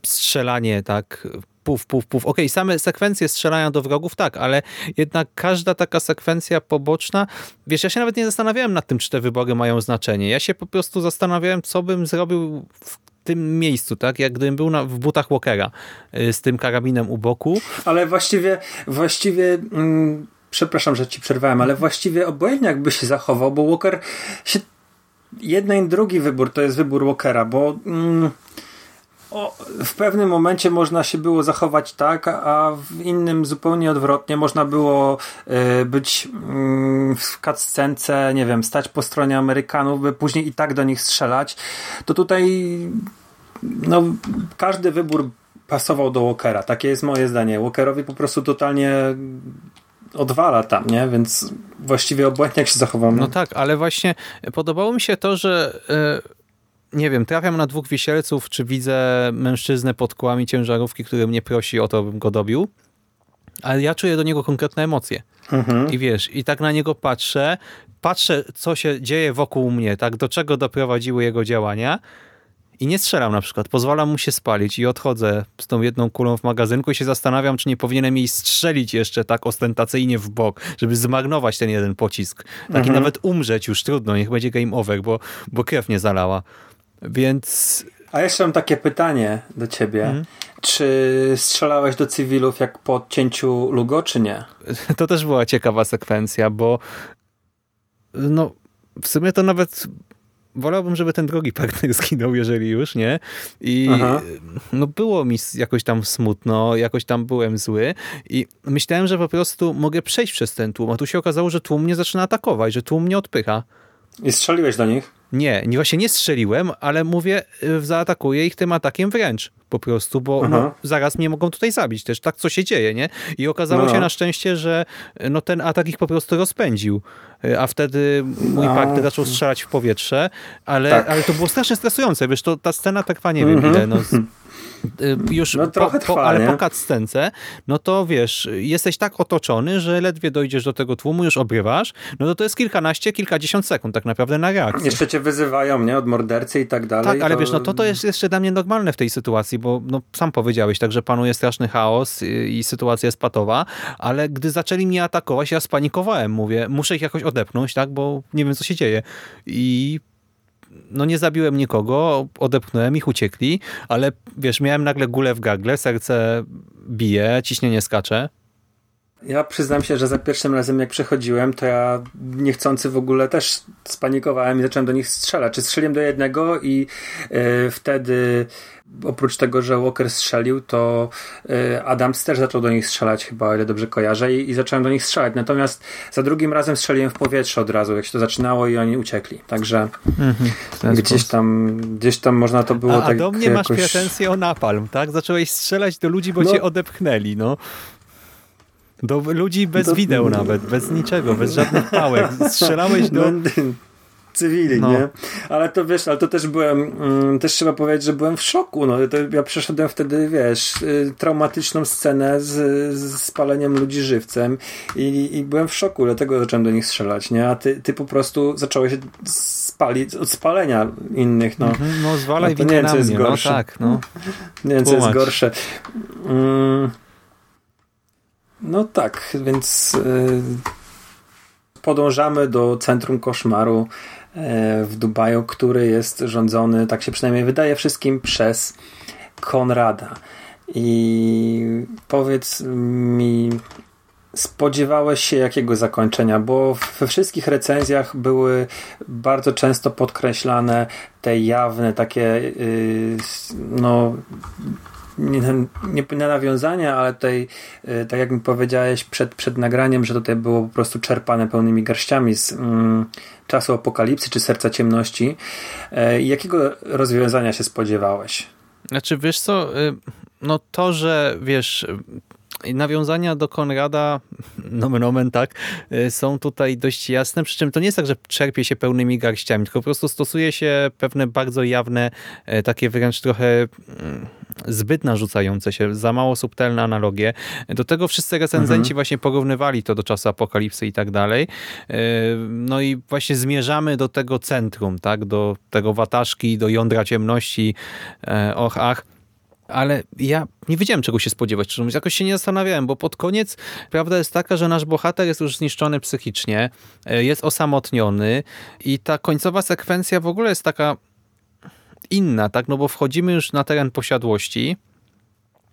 strzelanie tak puf, puf, puf. Okej, same sekwencje strzelania do wrogów, tak, ale jednak każda taka sekwencja poboczna, wiesz, ja się nawet nie zastanawiałem nad tym, czy te wybory mają znaczenie. Ja się po prostu zastanawiałem, co bym zrobił w tym miejscu, tak, jak gdybym był na, w butach Walkera yy, z tym karabinem u boku. Ale właściwie, właściwie, mm, przepraszam, że ci przerwałem, ale właściwie obojętnie jakby się zachował, bo Walker się, jeden i drugi wybór to jest wybór Walkera, bo mm, o, w pewnym momencie można się było zachować tak, a w innym zupełnie odwrotnie. Można było y, być mm, w cutscence, nie wiem, stać po stronie Amerykanów, by później i tak do nich strzelać. To tutaj no, każdy wybór pasował do Walkera. Takie jest moje zdanie. Walkerowi po prostu totalnie odwala tam, nie? Więc właściwie obojętnie jak się zachowamy. No tak, ale właśnie podobało mi się to, że e, nie wiem, trafiam na dwóch wisielców, czy widzę mężczyznę pod kłami ciężarówki, który mnie prosi o to, bym go dobił, ale ja czuję do niego konkretne emocje. Mhm. I wiesz, i tak na niego patrzę, patrzę, co się dzieje wokół mnie, tak, do czego doprowadziły jego działania i nie strzelam na przykład, pozwalam mu się spalić i odchodzę z tą jedną kulą w magazynku i się zastanawiam, czy nie powinienem jej strzelić jeszcze tak ostentacyjnie w bok, żeby zmarnować ten jeden pocisk. Tak i Mhm. nawet umrzeć już trudno, niech będzie game over, bo, bo krew nie zalała. Więc A jeszcze mam takie pytanie do ciebie. Mhm. Czy strzelałeś do cywilów jak po odcięciu Lugo, czy nie? to też była ciekawa sekwencja, bo no w sumie to nawet wolałbym, żeby ten drugi partner zginął, jeżeli już, nie? I Aha. no było mi jakoś tam smutno, jakoś tam byłem zły i myślałem, że po prostu mogę przejść przez ten tłum, a tu się okazało, że tłum mnie zaczyna atakować, że tłum mnie odpycha. I strzeliłeś do nich? Nie, nie właśnie nie strzeliłem, ale mówię, y, zaatakuję ich tym atakiem wręcz po prostu, bo no, zaraz mnie mogą tutaj zabić też, tak co się dzieje, nie? I okazało No. się na szczęście, że y, no, ten atak ich po prostu rozpędził, Y, a wtedy mój A. partner zaczął strzelać w powietrze, ale, Tak. ale to było strasznie stresujące, wiesz, to ta scena trwa nie wiem Mhm. ile, no, y, już No, po, trochę po, trwa, ale nie? po cutscence, no to wiesz, jesteś tak otoczony, że ledwie dojdziesz do tego tłumu, już obrywasz, no to to jest kilkanaście, kilkadziesiąt sekund tak naprawdę na reakcję. Jeszcze cię wyzywają, nie? Od mordercy i tak dalej. Tak, ale wiesz, no to to jest jeszcze dla mnie normalne w tej sytuacji, bo no, sam powiedziałeś, tak, że panuje straszny chaos i, i sytuacja jest patowa, ale gdy zaczęli mnie atakować, ja spanikowałem, mówię, muszę ich jakoś odepchnąć, tak, bo nie wiem, co się dzieje. I no nie zabiłem nikogo, odepchnąłem ich, uciekli, ale wiesz, miałem nagle gulę w gardle, serce bije, ciśnienie skacze. Ja przyznam się, że za pierwszym razem jak przechodziłem, to ja niechcący w ogóle też spanikowałem i zacząłem do nich strzelać. Czy strzeliłem do jednego i y, wtedy oprócz tego, że Walker strzelił, to y, Adams też zaczął do nich strzelać chyba, ile dobrze kojarzę i, i zacząłem do nich strzelać. Natomiast za drugim razem strzeliłem w powietrze od razu, jak się to zaczynało i oni uciekli. Także gdzieś tam gdzieś tam można to było a, tak a do mnie masz jakoś... pretensje o napalm, tak? Zacząłeś strzelać do ludzi, bo No. cię odepchnęli, no. Do ludzi bez Do- wideł nawet, bez niczego, bez żadnych pałek. Strzelałeś do... No, cywili, No. nie? Ale to wiesz, ale to też byłem, mm, też trzeba powiedzieć, że byłem w szoku, no. To ja przeszedłem wtedy, wiesz, y, traumatyczną scenę z, z spaleniem ludzi żywcem i, i byłem w szoku, dlatego zacząłem do nich strzelać, nie? A ty, ty po prostu zacząłeś spalić od spalenia innych, no. Mhm, No zwalaj No nie wiem, co jest mnie, no gorsze. tak, no. Nie wiem, co jest gorsze. Mm, no tak, więc y, podążamy do centrum koszmaru w Dubaju, który jest rządzony, tak się przynajmniej wydaje wszystkim, przez Konrada. I powiedz mi, spodziewałeś się jakiego zakończenia? Bo we wszystkich recenzjach były bardzo często podkreślane te jawne takie yy, no nie, nie, nie nawiązania, ale tutaj, yy, tak jak mi powiedziałeś przed, przed nagraniem, że tutaj było po prostu czerpane pełnymi garściami z mm, czasu apokalipsy czy serca ciemności. Yy, jakiego rozwiązania się spodziewałeś? Znaczy, wiesz co, y, no to, że wiesz, y, nawiązania do Konrada, nomen omen, tak, y, są tutaj dość jasne, przy czym to nie jest tak, że czerpie się pełnymi garściami, tylko po prostu stosuje się pewne bardzo jawne, y, takie wręcz trochę mm, zbyt narzucające się, za mało subtelne analogie. Do tego wszyscy recenzenci właśnie porównywali to do czasu apokalipsy i tak dalej. Yy, No i właśnie zmierzamy do tego centrum, tak, do tego wataszki, do jądra ciemności, e, och, ach. Ale ja nie wiedziałem, czego się spodziewać. mówiąc. Jakoś się nie zastanawiałem, bo pod koniec prawda jest taka, że nasz bohater jest już zniszczony psychicznie, e, jest osamotniony i ta końcowa sekwencja w ogóle jest taka inna, tak? No bo wchodzimy już na teren posiadłości.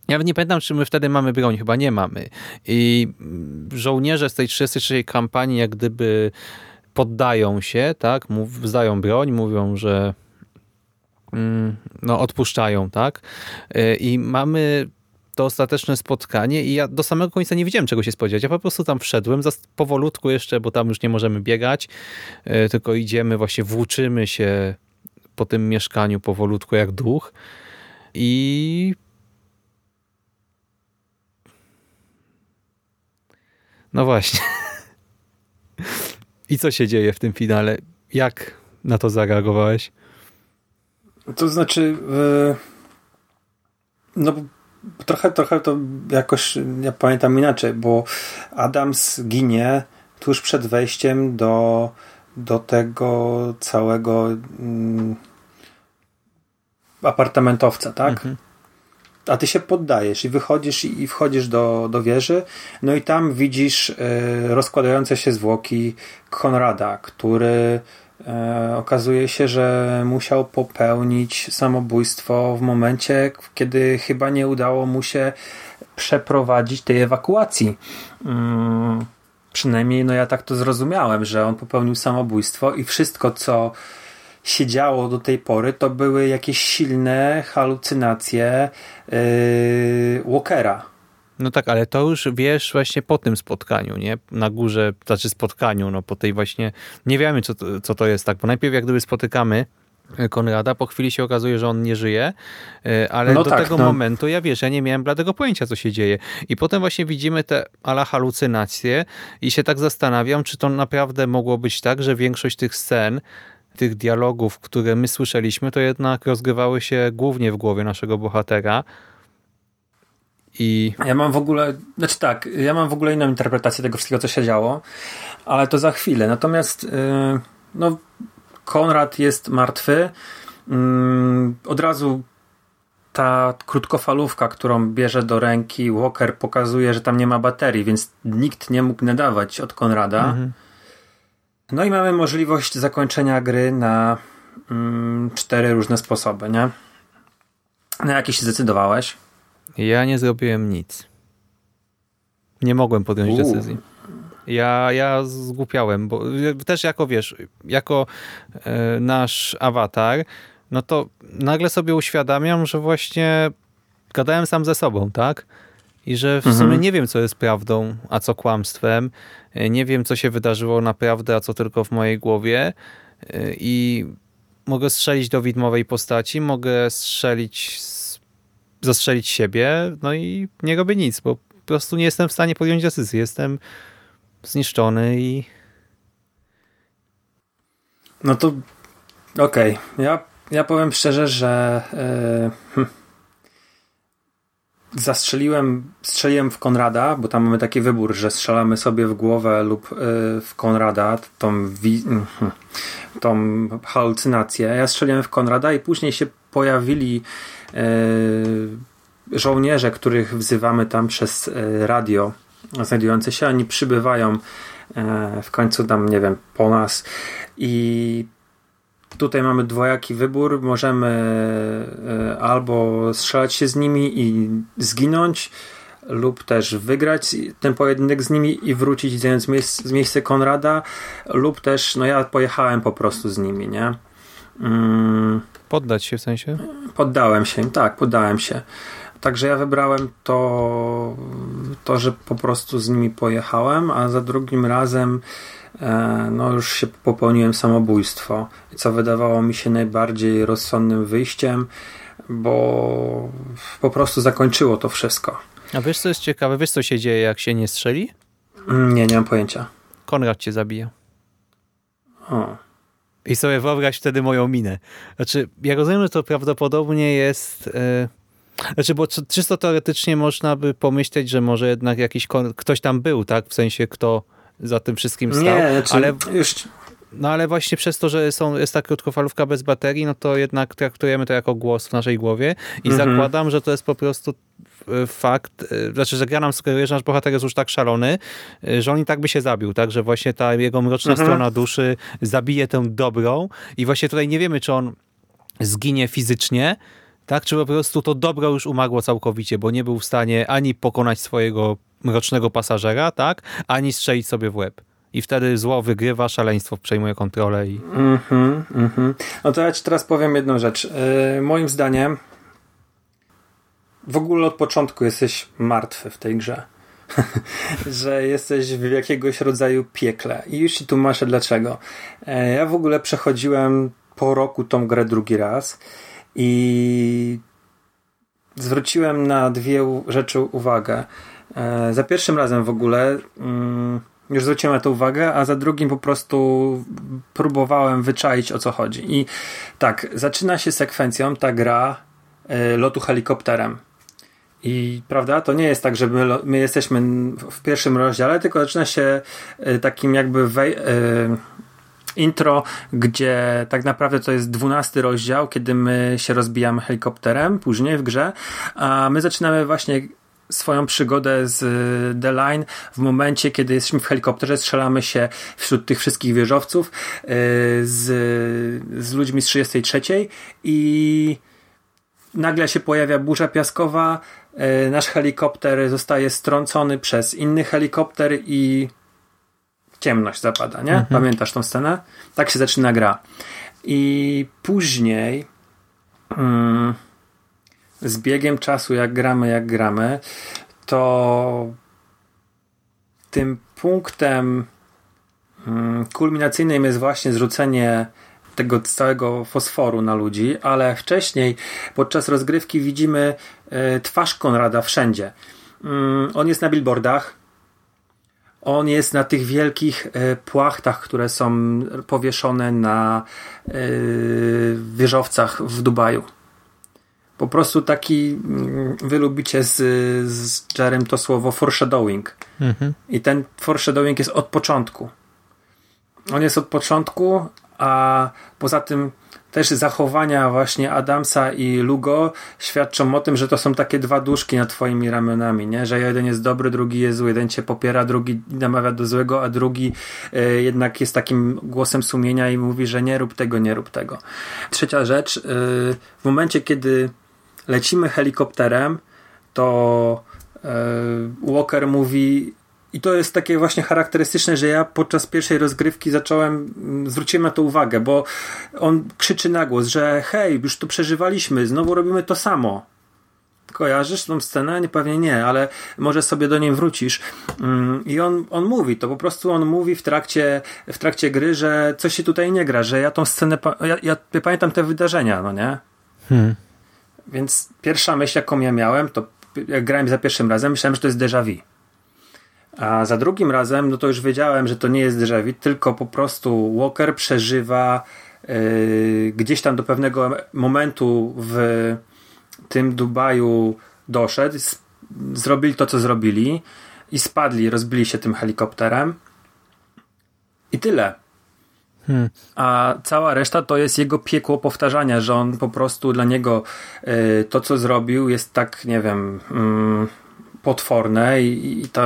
Ja nie pamiętam, czy my wtedy mamy broń, chyba nie mamy. I mm, żołnierze z tej 33 kampanii jak gdyby poddają się, tak? Mów, zdają broń, mówią, że mm, no, odpuszczają, tak? Y, I mamy to ostateczne spotkanie i ja do samego końca nie wiedziałem, czego się spodziewać. Ja po prostu tam wszedłem, powolutku jeszcze, bo tam już nie możemy biegać, y, tylko idziemy, właśnie włóczymy się po tym mieszkaniu powolutku jak duch i no właśnie. I co się dzieje w tym finale? Jak na to zareagowałeś? To znaczy, yy, no trochę, trochę to jakoś, ja pamiętam inaczej, bo Adams ginie tuż przed wejściem do, do tego całego mm, apartamentowca, tak? Mhm. A ty się poddajesz i wychodzisz i wchodzisz do, do wieży, no i tam widzisz y, rozkładające się zwłoki Konrada, który e, okazuje się, że musiał popełnić samobójstwo w momencie, kiedy chyba nie udało mu się przeprowadzić tej ewakuacji. Mm, przynajmniej no ja tak to zrozumiałem, że on popełnił samobójstwo i wszystko, co się działo do tej pory, to były jakieś silne halucynacje yy, Walkera. No tak, ale to już wiesz właśnie po tym spotkaniu, nie? Na górze, znaczy spotkaniu, no po tej właśnie, nie wiemy co to, co to jest, tak? Bo najpierw jak gdyby spotykamy Konrada, po chwili się okazuje, że on nie żyje, y, ale No do tak, tego no. momentu ja wiesz, ja nie miałem bladego pojęcia, co się dzieje. I potem właśnie widzimy te ala halucynacje i się tak zastanawiam, czy to naprawdę mogło być tak, że większość tych scen, tych dialogów, które my słyszeliśmy, to jednak rozgrywały się głównie w głowie naszego bohatera. I Ja mam w ogóle, znaczy tak, ja mam w ogóle inną interpretację tego wszystkiego, co się działo, ale to za chwilę. Natomiast yy, no, Konrad jest martwy. Yy, od razu ta krótkofalówka, którą bierze do ręki Walker, pokazuje, że tam nie ma baterii, więc nikt nie mógł nadawać od Konrada. Mhm. No i mamy możliwość zakończenia gry na mm, cztery różne sposoby, nie? Na jakie się zdecydowałeś? ja nie zrobiłem nic. Nie mogłem podjąć Uuu. decyzji. Ja, ja zgłupiałem, bo też jako wiesz, jako e, nasz awatar, no to nagle sobie uświadamiam, że właśnie gadałem sam ze sobą, tak? I że w Mhm. sumie nie wiem, co jest prawdą, a co kłamstwem. E, Nie wiem, co się wydarzyło naprawdę, a co tylko w mojej głowie. E, I mogę strzelić do widmowej postaci, mogę strzelić, zastrzelić siebie, no i nie robię nic, bo po prostu nie jestem w stanie podjąć decyzji. Jestem zniszczony i No to okej. Ja, ja powiem szczerze, że hm, zastrzeliłem, strzeliłem w Konrada, bo tam mamy taki wybór, że strzelamy sobie w głowę lub e, w Konrada, tą, wi- tą halucynację. Ja strzeliłem w Konrada i później się pojawili e, żołnierze, których wzywamy tam przez e, radio znajdujące się. Oni przybywają w końcu tam, nie wiem, po nas i tutaj mamy dwojaki wybór. Możemy e, albo strzelać się z nimi i zginąć, lub też wygrać ten pojedynek z nimi i wrócić zając miejsce, Konrada, lub też, no ja pojechałem po prostu z nimi, nie? Mm, poddać się w sensie. Poddałem się, tak, poddałem się. Także ja wybrałem to, to, że po prostu z nimi pojechałem, a za drugim razem no już się popełniłem samobójstwo, co wydawało mi się najbardziej rozsądnym wyjściem, bo po prostu zakończyło to wszystko. A wiesz, co jest ciekawe? Wiesz, co się dzieje, jak się nie strzeli? Mm, Nie, nie mam pojęcia. Konrad cię zabija. O. I sobie wyobraź wtedy moją minę. Znaczy, ja rozumiem, że to prawdopodobnie jest... e, Znaczy, bo czy- czysto teoretycznie można by pomyśleć, że może jednak jakiś ktoś tam był, tak? W sensie, kto za tym wszystkim stał. Nie, znaczy, ale, już no ale właśnie przez to, że są, jest ta krótkofalówka bez baterii, no to jednak traktujemy to jako głos w naszej głowie i Mhm. zakładam, że to jest po prostu e, fakt, e, znaczy, że gra nam sugeruje, że nasz bohater jest już tak szalony, e, że on i tak by się zabił, tak, że właśnie ta jego mroczna Mhm. strona duszy zabije tę dobrą i właśnie tutaj nie wiemy, czy on zginie fizycznie, tak, czy po prostu to dobro już umarło całkowicie, bo nie był w stanie ani pokonać swojego mrocznego pasażera, tak, ani strzelić sobie w łeb. I wtedy zło wygrywa, szaleństwo przejmuje kontrolę i Mhm, mhm. No to ja ci teraz powiem jedną rzecz. Yy, moim zdaniem w ogóle od początku jesteś martwy w tej grze. że jesteś w jakiegoś rodzaju piekle. I już ci tłumaczę dlaczego. E, Ja w ogóle przechodziłem po roku tą grę drugi raz i zwróciłem na dwie rzeczy uwagę. E, Za pierwszym razem w ogóle mm, już zwróciłem na to uwagę, a za drugim po prostu próbowałem wyczaić o co chodzi. I tak, zaczyna się sekwencją ta gra e, lotu helikopterem. I prawda, to nie jest tak, że my, my jesteśmy w pierwszym rozdziale, tylko zaczyna się e, takim jakby wej- intro, gdzie tak naprawdę to jest dwunasty rozdział, kiedy my się rozbijamy helikopterem później w grze, a my zaczynamy właśnie swoją przygodę z y, The Line w momencie, kiedy jesteśmy w helikopterze, strzelamy się wśród tych wszystkich wieżowców y, z, z ludźmi z 33 i nagle się pojawia burza piaskowa, y, nasz helikopter zostaje strącony przez inny helikopter i ciemność zapada, nie? Pamiętasz tą scenę? Tak się zaczyna gra. I później mm, z biegiem czasu, jak gramy, jak gramy, to tym punktem mm, kulminacyjnym jest właśnie zrzucenie tego całego fosforu na ludzi, ale wcześniej podczas rozgrywki widzimy e, twarz Konrada wszędzie. Mm, on jest na billboardach, on jest na tych wielkich e, płachtach, które są powieszone na e, wieżowcach w Dubaju. Po prostu taki, mm, wy lubicie z, z Jerem to słowo foreshadowing. Mhm. I ten foreshadowing jest od początku. On jest od początku, a poza tym też zachowania właśnie Adamsa i Lugo świadczą o tym, że to są takie dwa duszki nad twoimi ramionami, nie? Że jeden jest dobry, drugi jest zły, jeden cię popiera, drugi namawia do złego, a drugi e, jednak jest takim głosem sumienia i mówi, że nie rób tego, nie rób tego. Trzecia rzecz, e, w momencie kiedy lecimy helikopterem, to e, Walker mówi i to jest takie właśnie charakterystyczne, że ja podczas pierwszej rozgrywki zacząłem, mm, zwróciłem na to uwagę, bo on krzyczy na głos, że hej, już to przeżywaliśmy, znowu robimy to samo. Kojarzysz tą scenę? Nie, pewnie nie, ale może sobie do niej wrócisz. Mm, I on, on mówi, to po prostu on mówi w trakcie, w trakcie gry, że coś się tutaj nie gra, że ja tą scenę, ja, ja pamiętam te wydarzenia, no nie? Hmm. Więc pierwsza myśl, jaką ja miałem, to jak grałem za pierwszym razem, myślałem, że to jest déjà vu. A za drugim razem, no to już wiedziałem, że to nie jest déjà vu, tylko po prostu Walker przeżywa yy, gdzieś tam do pewnego momentu w tym Dubaju doszedł, zrobili to, co zrobili i spadli, rozbili się tym helikopterem. I tyle. Hmm. A cała reszta to jest jego piekło powtarzania, że on po prostu dla niego y, to, co zrobił, jest tak, nie wiem, mm, potworne i, i to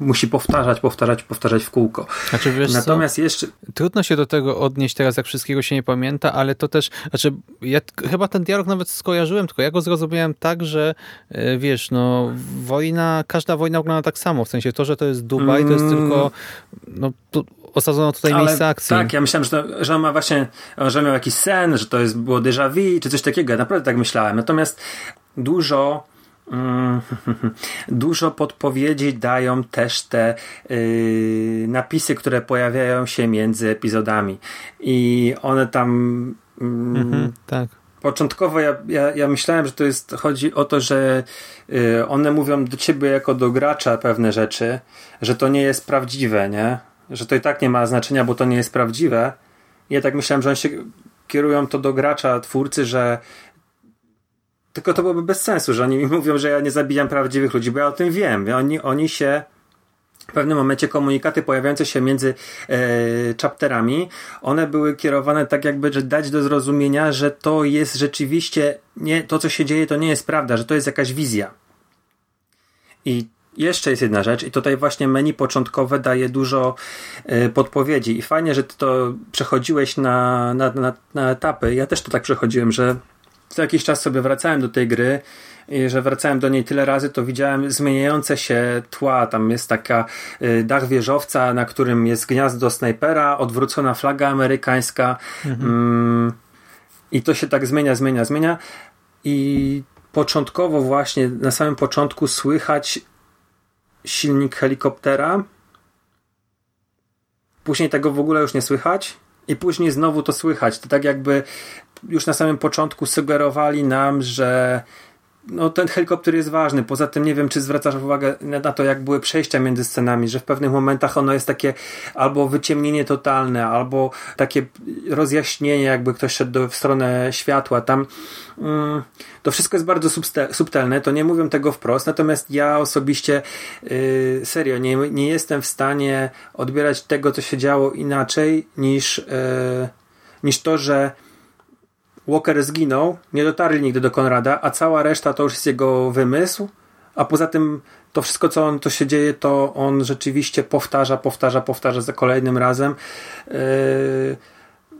musi powtarzać, powtarzać, powtarzać w kółko. Znaczy, wiesz co? Natomiast jeszcze. Trudno się do tego odnieść teraz, jak wszystkiego się nie pamięta, ale to też, znaczy, ja chyba ten dialog nawet skojarzyłem, tylko ja go zrozumiałem tak, że e, wiesz, no, wojna, każda wojna wygląda tak samo, w sensie to, że to jest Dubaj, to jest Mm. tylko, no, osadzono tutaj miejsce akcji. Tak, ja myślałem, że, to, że on ma właśnie, że miał jakiś sen, że to jest, było déjà vu, czy coś takiego. Ja naprawdę tak myślałem. Natomiast dużo mm, dużo podpowiedzi dają też te yy, napisy, które pojawiają się między epizodami. I one tam Mhm, tak. Początkowo ja, ja, ja myślałem, że to jest, chodzi o to, że y, one mówią do ciebie jako do gracza pewne rzeczy, że to nie jest prawdziwe, nie? Że to i tak nie ma znaczenia, bo to nie jest prawdziwe. I ja tak myślałem, że oni się kierują to do gracza, twórcy, że tylko to byłoby bez sensu, że oni mi mówią, że ja nie zabijam prawdziwych ludzi, bo ja o tym wiem. Oni, oni się w pewnym momencie komunikaty pojawiające się między e, chapterami, one były kierowane tak jakby, że dać do zrozumienia, że to jest rzeczywiście, nie, to co się dzieje to nie jest prawda, że to jest jakaś wizja. I jeszcze jest jedna rzecz i tutaj właśnie menu początkowe daje dużo e, podpowiedzi i fajnie, że ty to przechodziłeś na, na, na, na etapy. Ja też to tak przechodziłem, że co jakiś czas sobie wracałem do tej gry i że wracałem do niej tyle razy, to widziałem zmieniające się tła. Tam jest taka y, dach wieżowca, na którym jest gniazdo snajpera, odwrócona flaga amerykańska. Mm, I to się tak zmienia, zmienia, zmienia. I początkowo właśnie, na samym początku słychać silnik helikoptera. Później tego w ogóle już nie słychać. I później znowu to słychać. To tak jakby już na samym początku sugerowali nam, że no, ten helikopter jest ważny. Poza tym nie wiem, czy zwracasz uwagę na to, jak były przejścia między scenami, że w pewnych momentach ono jest takie albo wyciemnienie totalne, albo takie rozjaśnienie, jakby ktoś szedł do, w stronę światła. Tam mm, to wszystko jest bardzo subtelne, to nie mówią tego wprost, natomiast ja osobiście yy, serio nie, nie jestem w stanie odbierać tego, co się działo inaczej niż, yy, niż to, że Walker zginął, nie dotarli nigdy do Konrada, a cała reszta to już jest jego wymysł, a poza tym to wszystko, co on, to się dzieje, to on rzeczywiście powtarza, powtarza, powtarza za kolejnym razem, yy,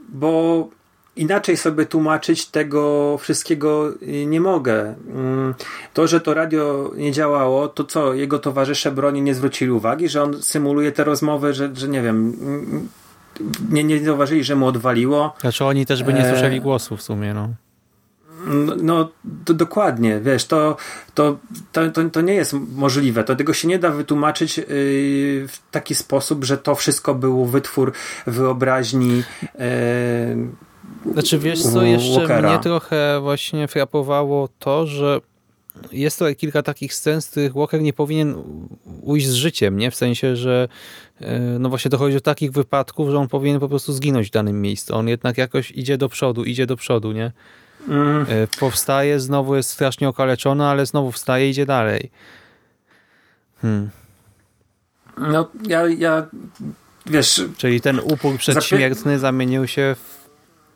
bo inaczej sobie tłumaczyć tego wszystkiego nie mogę. Yy, To, że to radio nie działało, to co, jego towarzysze broni nie zwrócili uwagi, że on symuluje te rozmowy, że, że nie wiem, nie, nie zauważyli, że mu odwaliło. Znaczy oni też by nie Eee. słyszeli głosu w sumie, no. No, no to dokładnie, wiesz, to, to, to, to, nie jest możliwe. To tego się nie da wytłumaczyć yy, w taki sposób, że to wszystko był wytwór wyobraźni. Yy, Znaczy wiesz co, jeszcze Walkera. mnie trochę właśnie frapowało to, że jest tutaj kilka takich scen, z których Walker nie powinien ujść z życiem, nie? W sensie, że e, no właśnie dochodzi do takich wypadków, że on powinien po prostu zginąć w danym miejscu. On jednak jakoś idzie do przodu, idzie do przodu, nie? mm, E, Powstaje, znowu jest strasznie okaleczony, ale znowu wstaje i idzie dalej. Hmm. no, ja, ja wiesz, Czyli ten upór przedśmiertny zamienił się w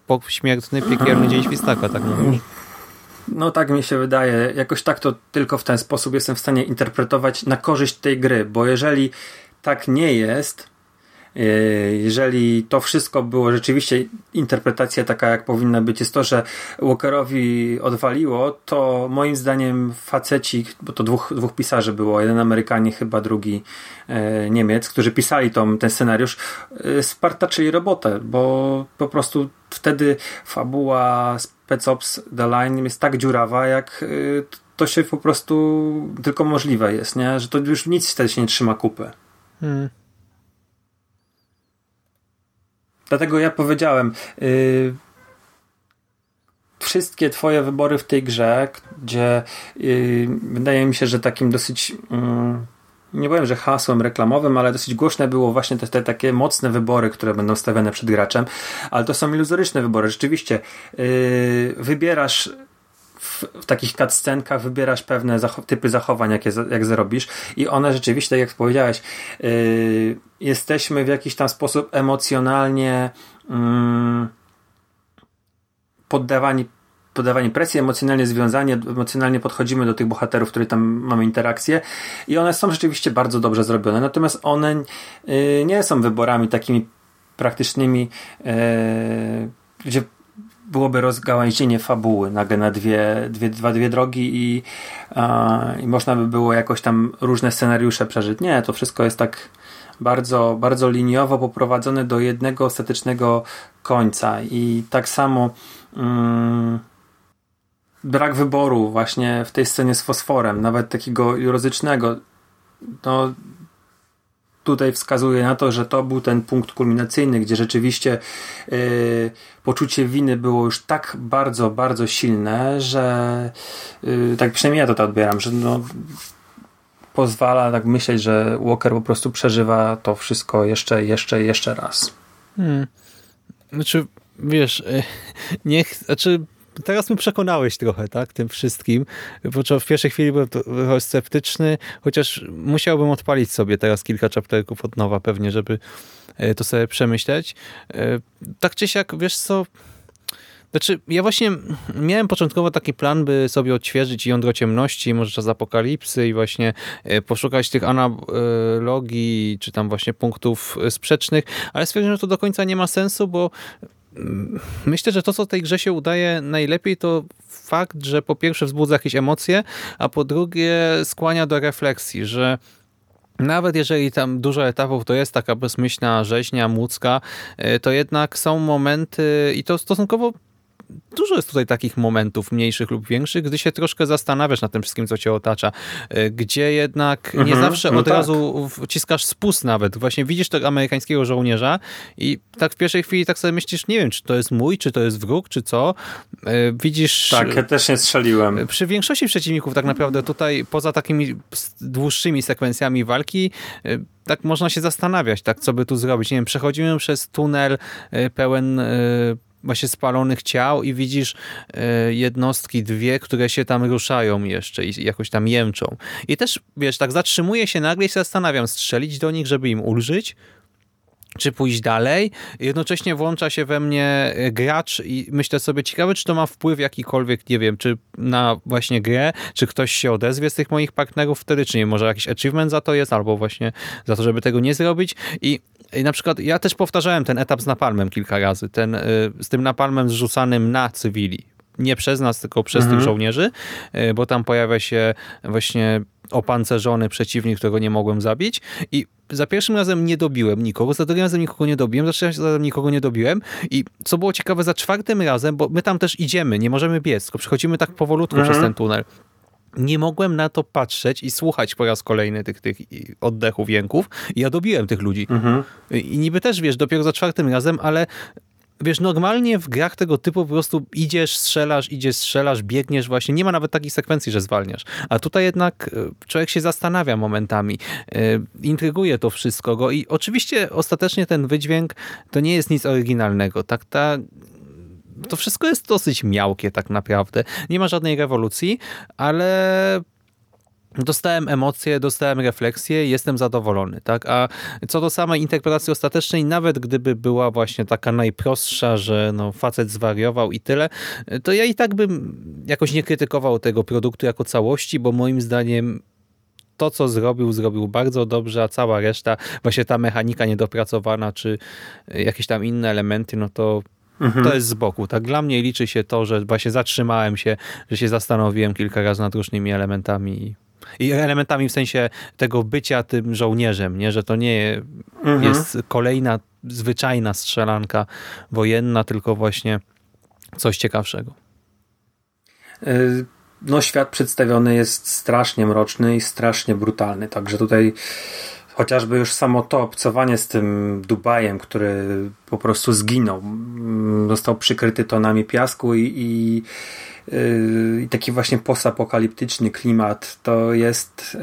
pośmiertny, piekielny dzień świstaka, tak mówisz? No tak mi się wydaje. Jakoś tak to tylko w ten sposób jestem w stanie interpretować na korzyść tej gry, bo jeżeli tak nie jest, jeżeli to wszystko było rzeczywiście interpretacja taka, jak powinna być, jest to, że Walkerowi odwaliło, to moim zdaniem faceci, bo to dwóch, dwóch pisarzy było, jeden Amerykanie, chyba drugi e, Niemiec, którzy pisali tą, ten scenariusz, e, spartaczyli robotę, bo po prostu wtedy fabuła Spec Ops The Line jest tak dziurawa, jak e, to się po prostu tylko możliwe jest, nie? że to już nic wtedy się nie trzyma kupy. Hmm. Dlatego ja powiedziałem, yy, wszystkie twoje wybory w tej grze, gdzie yy, wydaje mi się, że takim dosyć yy, nie powiem, że hasłem reklamowym, ale dosyć głośne było właśnie te, te, takie mocne wybory, które będą stawiane przed graczem, ale to są iluzoryczne wybory. Rzeczywiście yy, wybierasz w, w, takich cutscenkach wybierasz pewne typy zachowań, jakie jak zrobisz i one rzeczywiście, jak powiedziałeś, yy, jesteśmy w jakiś tam sposób emocjonalnie yy, poddawani presji, emocjonalnie związani, emocjonalnie podchodzimy do tych bohaterów, które tam mamy interakcje i one są rzeczywiście bardzo dobrze zrobione, natomiast one yy, nie są wyborami takimi praktycznymi, yy, gdzie byłoby rozgałęzienie fabuły nagle na dwie, dwie, dwa, dwie drogi i, i można by było jakoś tam różne scenariusze przeżyć. Nie, to wszystko jest tak bardzo, bardzo liniowo poprowadzone do jednego ostatecznego końca i tak samo mm, brak wyboru właśnie w tej scenie z fosforem, nawet takiego jurozycznego, no tutaj wskazuje na to, że to był ten punkt kulminacyjny, gdzie rzeczywiście yy, poczucie winy było już tak bardzo, bardzo silne, że yy, tak przynajmniej ja to tak odbieram, że no, pozwala tak myśleć, że Walker po prostu przeżywa to wszystko jeszcze, jeszcze, jeszcze raz. Hmm. Znaczy, wiesz, niech, znaczy teraz mnie przekonałeś trochę, tak, tym wszystkim, w pierwszej chwili byłem trochę sceptyczny, chociaż musiałbym odpalić sobie teraz kilka chapterków od nowa pewnie, żeby e, to sobie przemyśleć. E, tak czy siak, wiesz co, znaczy, ja właśnie miałem początkowo taki plan, by sobie odświeżyć jądro ciemności, może czas apokalipsy i właśnie e, poszukać tych analogii, czy tam właśnie punktów sprzecznych, ale stwierdziłem, że to do końca nie ma sensu, bo myślę, że to, co tej grze się udaje najlepiej, to fakt, że po pierwsze wzbudza jakieś emocje, a po drugie skłania do refleksji, że nawet jeżeli tam dużo etapów to jest taka bezmyślna rzeźnia, młódzka, e, to jednak są momenty i to stosunkowo dużo jest tutaj takich momentów mniejszych lub większych, gdy się troszkę zastanawiasz nad tym wszystkim, co cię otacza, e, gdzie jednak nie mhm, zawsze no od tak. razu wciskasz spust nawet. Właśnie widzisz tego amerykańskiego żołnierza i tak w pierwszej chwili tak sobie myślisz, nie wiem, czy to jest mój, czy to jest wróg, czy co. E, widzisz... Tak, ja też nie strzeliłem. E, przy większości przeciwników tak naprawdę tutaj, poza takimi dłuższymi sekwencjami walki, tak można się zastanawiać, tak, co by tu zrobić. Nie wiem, przechodzimy przez tunel pełen właśnie spalonych ciał i widzisz e, jednostki, dwie, które się tam ruszają jeszcze i jakoś tam jęczą. I też, wiesz, tak zatrzymuję się nagle i się zastanawiam, strzelić do nich, żeby im ulżyć, czy pójść dalej. Jednocześnie włącza się we mnie e, gracz i myślę sobie, ciekawe, czy to ma wpływ jakikolwiek, nie wiem, czy na właśnie grę, czy ktoś się odezwie z tych moich partnerów wtedy, czy nie, może jakiś achievement za to jest, albo właśnie za to, żeby tego nie zrobić. I i na przykład ja też powtarzałem ten etap z napalmem kilka razy, ten, y, z tym napalmem zrzucanym na cywili. Nie przez nas, tylko przez mhm. tych żołnierzy, y, bo tam pojawia się właśnie opancerzony przeciwnik, którego nie mogłem zabić i za pierwszym razem nie dobiłem nikogo, za drugim razem nikogo nie dobiłem, za trzecim razem nikogo nie dobiłem i co było ciekawe, za czwartym razem, bo my tam też idziemy, nie możemy biec, tylko przechodzimy tak powolutku mhm. przez ten tunel nie mogłem na to patrzeć i słuchać po raz kolejny tych, tych oddechów, jęków i ja dobiłem tych ludzi. Mhm. I niby też, wiesz, dopiero za czwartym razem, ale wiesz, normalnie w grach tego typu po prostu idziesz, strzelasz, idziesz, strzelasz, biegniesz właśnie. Nie ma nawet takiej sekwencji, że zwalniasz. A tutaj jednak e, człowiek się zastanawia momentami. E, intryguje to wszystko go i oczywiście ostatecznie ten wydźwięk to nie jest nic oryginalnego. Tak, ta to wszystko jest dosyć miałkie tak naprawdę. Nie ma żadnej rewolucji, ale Dostałem emocje, dostałem refleksję, jestem zadowolony, tak? A co do samej interpretacji ostatecznej, nawet gdyby była właśnie taka najprostsza, że no facet zwariował i tyle, to ja i tak bym jakoś nie krytykował tego produktu jako całości, bo moim zdaniem to, co zrobił, zrobił bardzo dobrze, a cała reszta, właśnie ta mechanika niedopracowana, czy jakieś tam inne elementy, no to Mhm. to jest z boku. Tak dla mnie liczy się to, że właśnie zatrzymałem się, że się zastanowiłem kilka razy nad różnymi elementami i- elementami w sensie tego bycia tym żołnierzem, nie? że to nie Mhm. jest kolejna zwyczajna strzelanka wojenna, tylko właśnie coś ciekawszego. Y, No, świat przedstawiony jest strasznie mroczny i strasznie brutalny. Także tutaj chociażby już samo to obcowanie z tym Dubajem, który po prostu zginął, mm, został przykryty tonami piasku i, i, yy, i taki właśnie postapokaliptyczny klimat to jest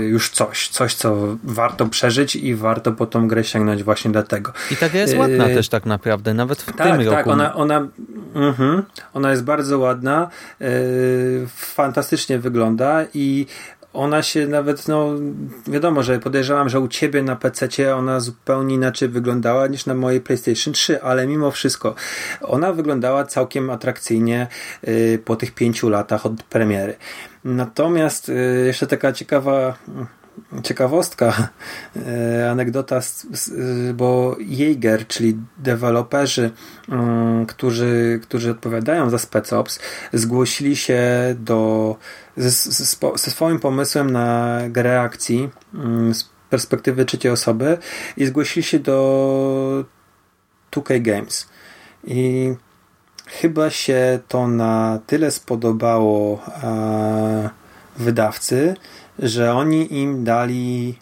yy, już coś, coś co warto przeżyć i warto po tą grę sięgnąć właśnie dlatego. I ta gra jest ładna Yy, też tak naprawdę, nawet w Tak, tym tak, roku. ona, ona, mhm, ona jest bardzo ładna, fantastycznie wygląda i ona się nawet, no wiadomo, że podejrzewam, że u ciebie na PC ona zupełnie inaczej wyglądała niż na mojej PlayStation 3, ale mimo wszystko ona wyglądała całkiem atrakcyjnie yy, po tych pięciu latach od premiery. Natomiast yy, jeszcze taka ciekawa ciekawostka, e, anegdota, bo Jaeger, czyli deweloperzy, mm, którzy, którzy odpowiadają za Spec Ops, zgłosili się do, ze, ze swoim pomysłem na grę akcji mm, z perspektywy trzeciej osoby i zgłosili się do 2K Games. I chyba się to na tyle spodobało e, wydawcy, że oni im dali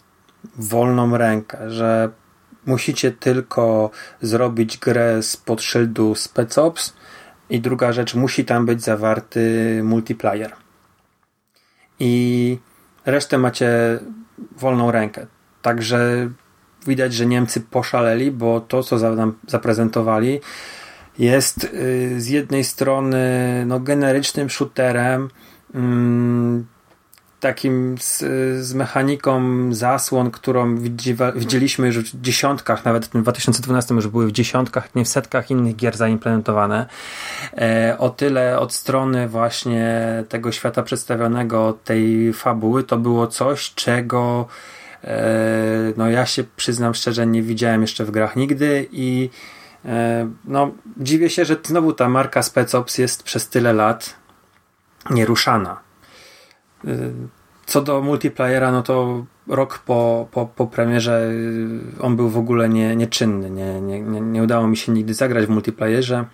wolną rękę, że musicie tylko zrobić grę spod szyldu Spec Ops i druga rzecz, musi tam być zawarty multiplayer. I resztę macie wolną rękę. Także widać, że Niemcy poszaleli, bo to, co zaprezentowali, jest y, z jednej strony no, generycznym shooterem, mm, takim z, z mechaniką zasłon, którą widzieliśmy już w dziesiątkach, nawet w tym 2012 już były w dziesiątkach, nie w setkach innych gier zaimplementowane. E, o tyle od strony właśnie tego świata przedstawionego, tej fabuły, to było coś, czego e, no ja się przyznam szczerze, nie widziałem jeszcze w grach nigdy i e, no dziwię się, że znowu ta marka Spec Ops jest przez tyle lat nieruszana. Y, Co do multiplayera, no to rok po, po, po premierze y, on był w ogóle nie, nieczynny. Nie, nie, nie, nie udało mi się nigdy zagrać w multiplayerze,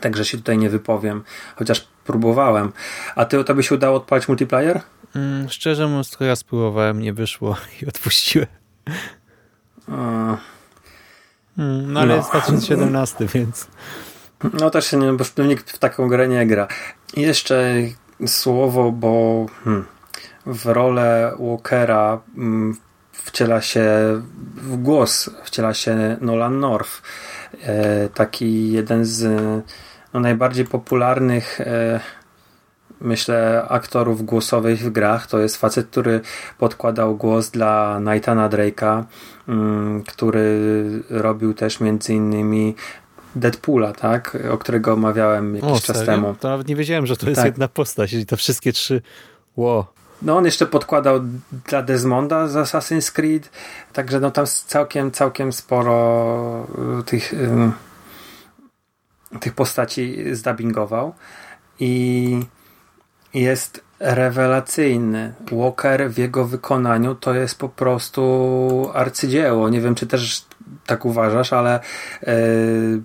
także się tutaj nie wypowiem, chociaż próbowałem. A ty, to by się udało odpalić multiplayer? Mm, szczerze mówiąc, trochę spróbowałem, nie wyszło i odpuściłem. Mm, no ale No. jest 2017, więc No też się nie, bo nikt w taką grę nie gra. I jeszcze słowo, bo hmm, w rolę Walkera mm, wciela się w głos, wciela się Nolan North. E, taki jeden z no, najbardziej popularnych e, myślę aktorów głosowych w grach. To jest facet, który podkładał głos dla Nathana Drake'a, mm, który robił też między innymi Deadpoola, tak? O którego omawiałem jakiś o, czas serio? temu. To nawet nie wiedziałem, że to jest Tak. jedna postać i to wszystkie trzy Ło. No on jeszcze podkładał dla Desmonda z Assassin's Creed, także no tam całkiem, całkiem sporo y, tych, y, tych postaci zdubbingował i jest rewelacyjny. Walker w jego wykonaniu to jest po prostu arcydzieło. Nie wiem, czy też tak uważasz, ale y,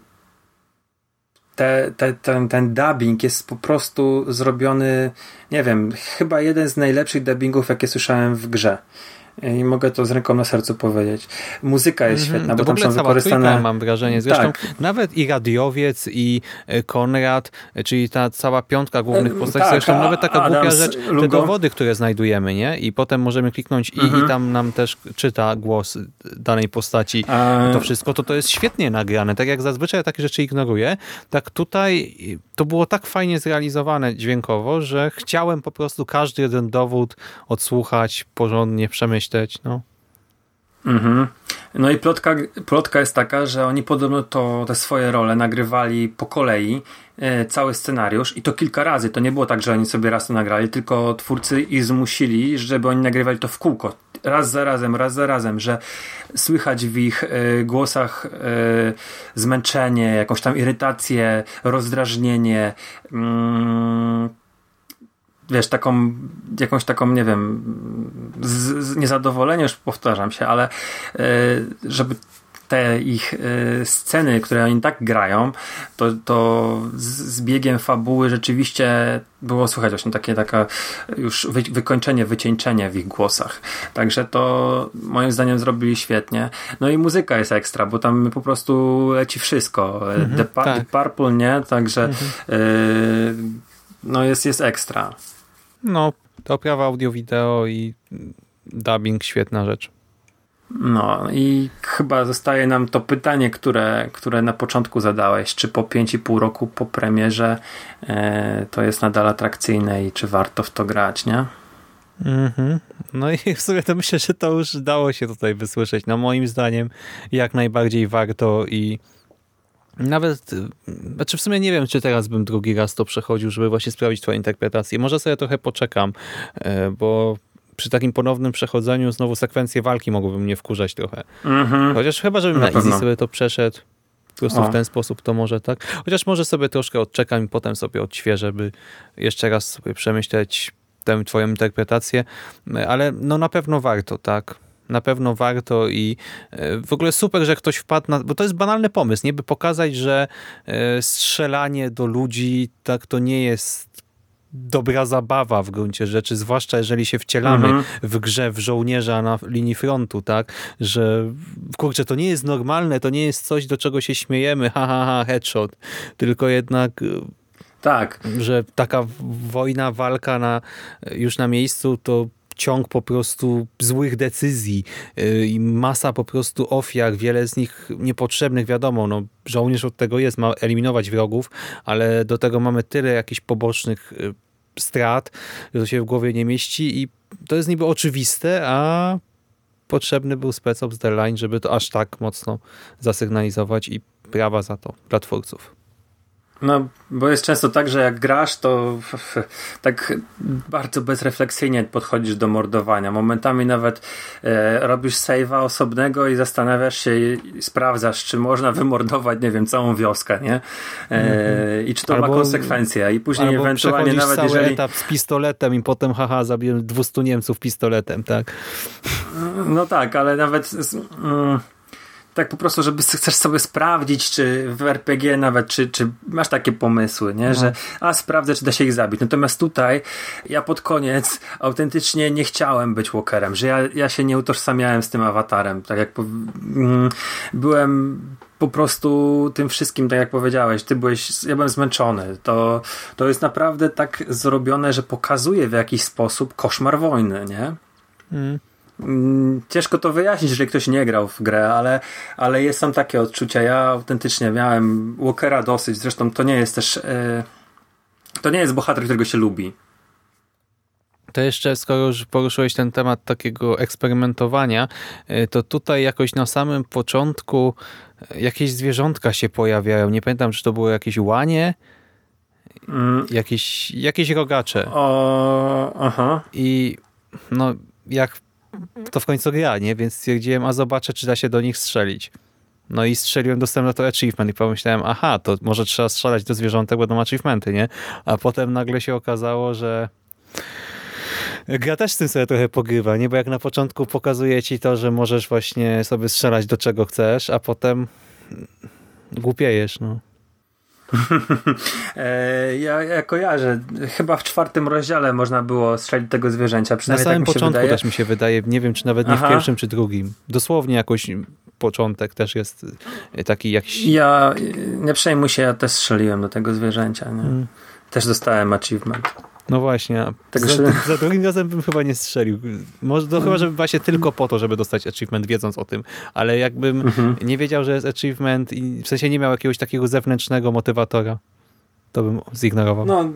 te, te, ten, ten dubbing jest po prostu zrobiony, nie wiem, chyba jeden z najlepszych dubbingów, jakie słyszałem w grze. I mogę to z ręką na sercu powiedzieć. Muzyka jest Mhm, świetna, to bo w tam są wykorzystane. mam wrażenie. Zresztą Tak. nawet i Radiowiec, i e, Konrad, e, czyli ta cała piątka głównych E, postaci. tak, Zresztą a- nawet taka głupia Adams, rzecz, te Lugo. dowody, które znajdujemy, nie? I potem możemy kliknąć i, Mhm. i tam nam też czyta głos danej postaci. A, To wszystko, to to jest świetnie nagrane. Tak jak zazwyczaj takie rzeczy ignoruję, tak tutaj to było tak fajnie zrealizowane dźwiękowo, że chciałem po prostu każdy jeden dowód odsłuchać, porządnie przemyśleć. No. Mhm. No i plotka, plotka jest taka, że oni podobno to te swoje role nagrywali po kolei e, cały scenariusz i to kilka razy. To nie było tak, że oni sobie raz to nagrali, tylko twórcy ich zmusili, żeby oni nagrywali to w kółko. Raz za razem, raz za razem, że słychać w ich e, głosach e, zmęczenie, jakąś tam irytację, rozdrażnienie. Mm, wiesz, taką, jakąś taką, nie wiem, z, z niezadowolenie, już powtarzam się, ale e, żeby te ich y, sceny, które oni tak grają, to, to z, z biegiem fabuły rzeczywiście było słychać właśnie takie taka już wy, wykończenie, wycieńczenie w ich głosach. Także to moim zdaniem zrobili świetnie. No i muzyka jest ekstra, bo tam po prostu leci wszystko. Mhm, The, pa tak. The Purple, nie? Także Mhm. y, no jest, jest ekstra. No, to oprawa audio-wideo i dubbing, świetna rzecz. No i chyba zostaje nam to pytanie, które, które na początku zadałeś, czy po 5,5 roku po premierze e, to jest nadal atrakcyjne i czy warto w to grać, nie? Mhm. No i w sumie to myślę, że to już dało się tutaj wysłyszeć. No moim zdaniem jak najbardziej warto i nawet, y, znaczy w sumie nie wiem, czy teraz bym drugi raz to przechodził, żeby właśnie sprawdzić twoją interpretację. Może sobie trochę poczekam, e, bo przy takim ponownym przechodzeniu znowu sekwencje walki mogłyby mnie wkurzać trochę. Mhm. Chociaż chyba, żebym Na na, easy sobie to przeszedł. Po prostu O. w ten sposób to może tak. Chociaż może sobie troszkę odczekam i potem sobie odświeżę, by jeszcze raz sobie przemyśleć tę twoją interpretację. Ale no na pewno warto, tak? Na pewno warto i e, w ogóle super, że ktoś wpadł na... Bo to jest banalny pomysł, nie? By pokazać, że e, strzelanie do ludzi tak to nie jest dobra zabawa w gruncie rzeczy, zwłaszcza jeżeli się wcielamy Mhm. w grze w żołnierza na linii frontu, tak? Że kurczę, to nie jest normalne, to nie jest coś, do czego się śmiejemy, ha, ha, ha, headshot, tylko jednak, y, Tak, że taka wojna, walka na, już na miejscu to ciąg po prostu złych decyzji y, i masa po prostu ofiar, wiele z nich niepotrzebnych, wiadomo, no, żołnierz od tego jest, ma eliminować wrogów, ale do tego mamy tyle jakichś pobocznych y, strat, że to się w głowie nie mieści i to jest niby oczywiste, a potrzebny był spec ops The Line, żeby to aż tak mocno zasygnalizować i prawa za to dla twórców. No bo jest często tak, że jak grasz, to tak bardzo bezrefleksyjnie podchodzisz do mordowania. Momentami nawet e, robisz save'a osobnego i zastanawiasz się i sprawdzasz, czy można wymordować, nie wiem, całą wioskę, nie? E, I czy to ma Albo- konsekwencje. I później Albo ewentualnie nawet cały jeżeli... etap z pistoletem i potem haha, zabiłem 200 Niemców pistoletem, tak? No tak, ale nawet mm, tak po prostu, żeby chcesz sobie sprawdzić, czy w RPG nawet, czy, czy masz takie pomysły, nie? że a sprawdzę, czy da się ich zabić. Natomiast tutaj ja pod koniec autentycznie nie chciałem być walkerem, że ja, ja się nie utożsamiałem z tym awatarem. Tak jak mm, byłem po prostu tym wszystkim, tak jak powiedziałeś, ty byłeś, ja byłem zmęczony. To, to jest naprawdę tak zrobione, że pokazuje w jakiś sposób koszmar wojny, nie? Mm. Mm, Ciężko to wyjaśnić, jeżeli ktoś nie grał w grę, ale, ale jest tam takie odczucia. Ja autentycznie miałem Walkera dosyć. Zresztą to nie jest też. e, to nie jest bohater, którego się lubi. To jeszcze, skoro już poruszyłeś ten temat takiego eksperymentowania, y, to tutaj jakoś na samym początku y, jakieś zwierzątka się pojawiają. Nie pamiętam, czy to były jakieś łanie, Mm, jakieś, jakieś rogacze. o, aha. I no, jak to w końcu gra, nie? Więc stwierdziłem, a zobaczę, czy da się do nich strzelić. No i strzeliłem, dostałem na to achievement i pomyślałem, aha, to może trzeba strzelać do zwierzątek, będą achievementy, nie? A potem nagle się okazało, że gra też z tym sobie trochę pogrywa, nie? Bo jak na początku pokazuje ci to, że możesz właśnie sobie strzelać do czego chcesz, a potem głupiejesz, no. E, ja, ja kojarzę. Chyba w czwartym rozdziale można było strzelić tego zwierzęcia. Na Przynajmniej samym tak mi się początku wydaje. też mi się wydaje, nie wiem, czy nawet nie Aha. w pierwszym, czy drugim. Dosłownie jakoś początek też jest y, taki jakiś... Ja nie przejmuj się, ja też strzeliłem do tego zwierzęcia. Nie? Mm. Też dostałem achievement. No właśnie, a Tak, za, za drugim razem bym chyba nie strzelił. Może to chyba, żeby właśnie tylko po to, żeby dostać achievement, wiedząc o tym. Ale jakbym Mhm. nie wiedział, że jest achievement i w sensie nie miał jakiegoś takiego zewnętrznego motywatora, to bym zignorował. No,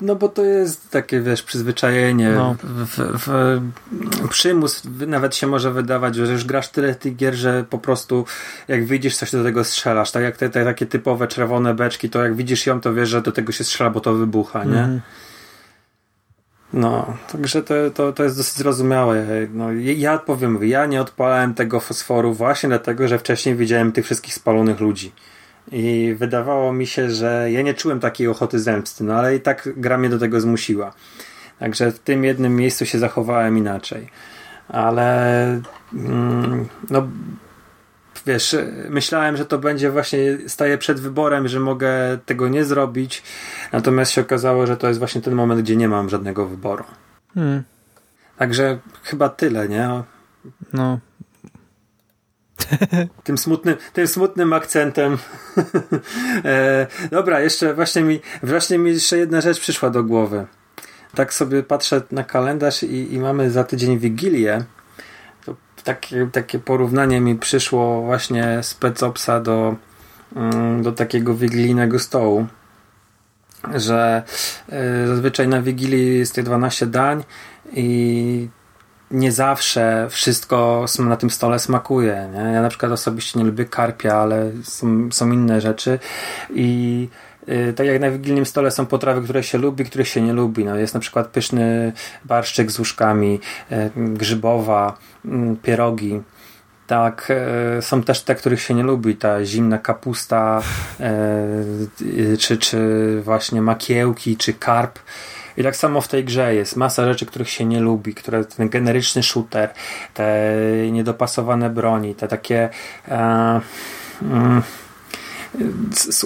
no bo to jest takie, wiesz, przyzwyczajenie, No. w, w, w, przymus nawet się może wydawać, że już grasz tyle tych gier, że po prostu jak widzisz coś, do tego strzelasz. Tak jak te, te takie typowe czerwone beczki, to jak widzisz ją, to wiesz, że do tego się strzela, bo to wybucha, nie? Mhm. No, także to, to, to jest dosyć zrozumiałe. No, ja powiem, ja nie odpalałem tego fosforu właśnie dlatego, że wcześniej widziałem tych wszystkich spalonych ludzi. I wydawało mi się, że ja nie czułem takiej ochoty zemsty, no ale i tak gra mnie do tego zmusiła. Także w tym jednym miejscu się zachowałem inaczej. Ale mm, no wiesz, myślałem, że to będzie właśnie, staję przed wyborem, że mogę tego nie zrobić, natomiast się okazało, że to jest właśnie ten moment, gdzie nie mam żadnego wyboru. Hmm. Także chyba tyle, nie? No, Tym smutnym, tym smutnym akcentem. e, dobra, jeszcze właśnie mi, właśnie mi jeszcze jedna rzecz przyszła do głowy. Tak sobie patrzę na kalendarz i, i mamy za tydzień Wigilię. Takie, takie porównanie mi przyszło właśnie z Pecopsa do, mm, do takiego wigilijnego stołu. Że e, zazwyczaj na Wigilii jest te 12 dań i nie zawsze wszystko na tym stole smakuje. Nie? Ja na przykład osobiście nie lubię karpia, ale są, są inne rzeczy i tak jak na wigilnym stole są potrawy, które się lubi, których się nie lubi. No, jest na przykład pyszny barszczyk z łóżkami, y, grzybowa, y, pierogi. Tak, y, są też te, których się nie lubi, ta zimna kapusta, y, y, czy, czy właśnie makiełki, czy karp. I tak samo w tej grze jest masa rzeczy, których się nie lubi, które ten generyczny shooter, te niedopasowane broni, te takie e, mm,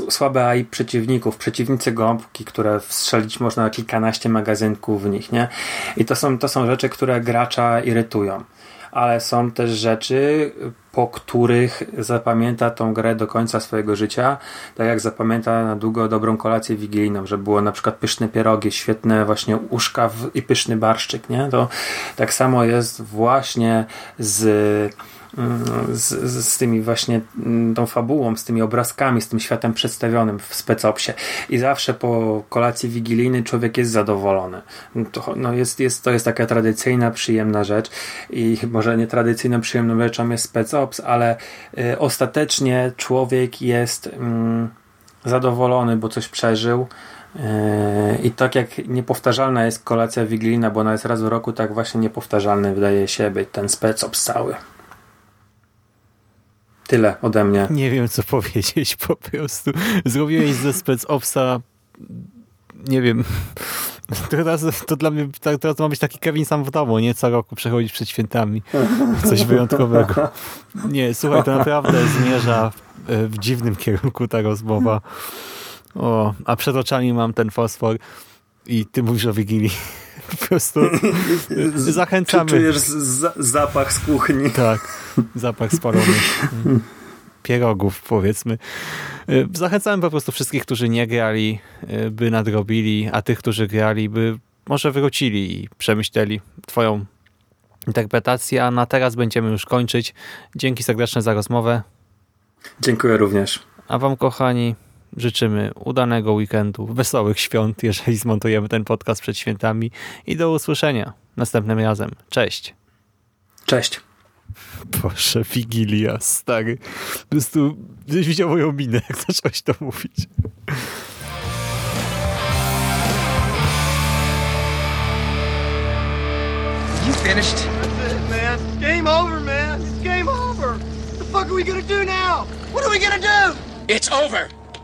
słabe AI przeciwników, przeciwnicy gąbki, które wstrzelić można kilkanaście magazynków w nich, nie? I to są, to są rzeczy, które gracza irytują. Ale są też rzeczy, po których zapamięta tą grę do końca swojego życia, tak jak zapamięta na długo dobrą kolację wigilijną, że było na przykład pyszne pierogi, świetne właśnie uszka w, i pyszny barszczyk, nie? To tak samo jest właśnie z z, z, z tymi właśnie mm, tą fabułą, z tymi obrazkami, z tym światem przedstawionym w specopsie. I zawsze po kolacji wigilijnej człowiek jest zadowolony. To, no jest, jest, to jest taka tradycyjna, przyjemna rzecz i może nie tradycyjną, przyjemną rzeczą jest specops, ale y, ostatecznie człowiek jest mm, zadowolony, bo coś przeżył. Yy, I tak jak niepowtarzalna jest kolacja wigilijna, bo ona jest raz w roku, tak właśnie niepowtarzalny wydaje się być ten specops cały. Tyle ode mnie. nie wiem co powiedzieć po prostu. Zrobiłeś ze Spec Opsa nie wiem. Teraz to dla mnie tak- teraz ma być taki Kevin sam w domu, nie co roku przechodzić przed świętami. Coś wyjątkowego. Nie, słuchaj, to naprawdę zmierza w, dziwnym kierunku ta rozmowa. O, a przed oczami mam ten fosfor i ty mówisz o Wigilii. Po prostu zachęcamy. Czujesz z- zapach z kuchni. Tak, zapach spalonych pierogów, powiedzmy. Y, Zachęcamy po prostu wszystkich, którzy nie grali, y, by nadrobili, a tych, którzy grali, by może wrócili i przemyśleli twoją interpretację, a na teraz będziemy już kończyć. Dzięki serdeczne za rozmowę, Dziękuję również. a wam kochani życzymy udanego weekendu, wesołych świąt, jeżeli zmontujemy ten podcast przed świętami i do usłyszenia następnym razem. Cześć! Cześć. Boże, Wigilia, stary. Po prostu, gdzieś widział moją minę, jak zacząłeś to mówić. You finished? That's it, man. Game over, man. It's game over. What the fuck are we gonna do now? What are we gonna do? It's over.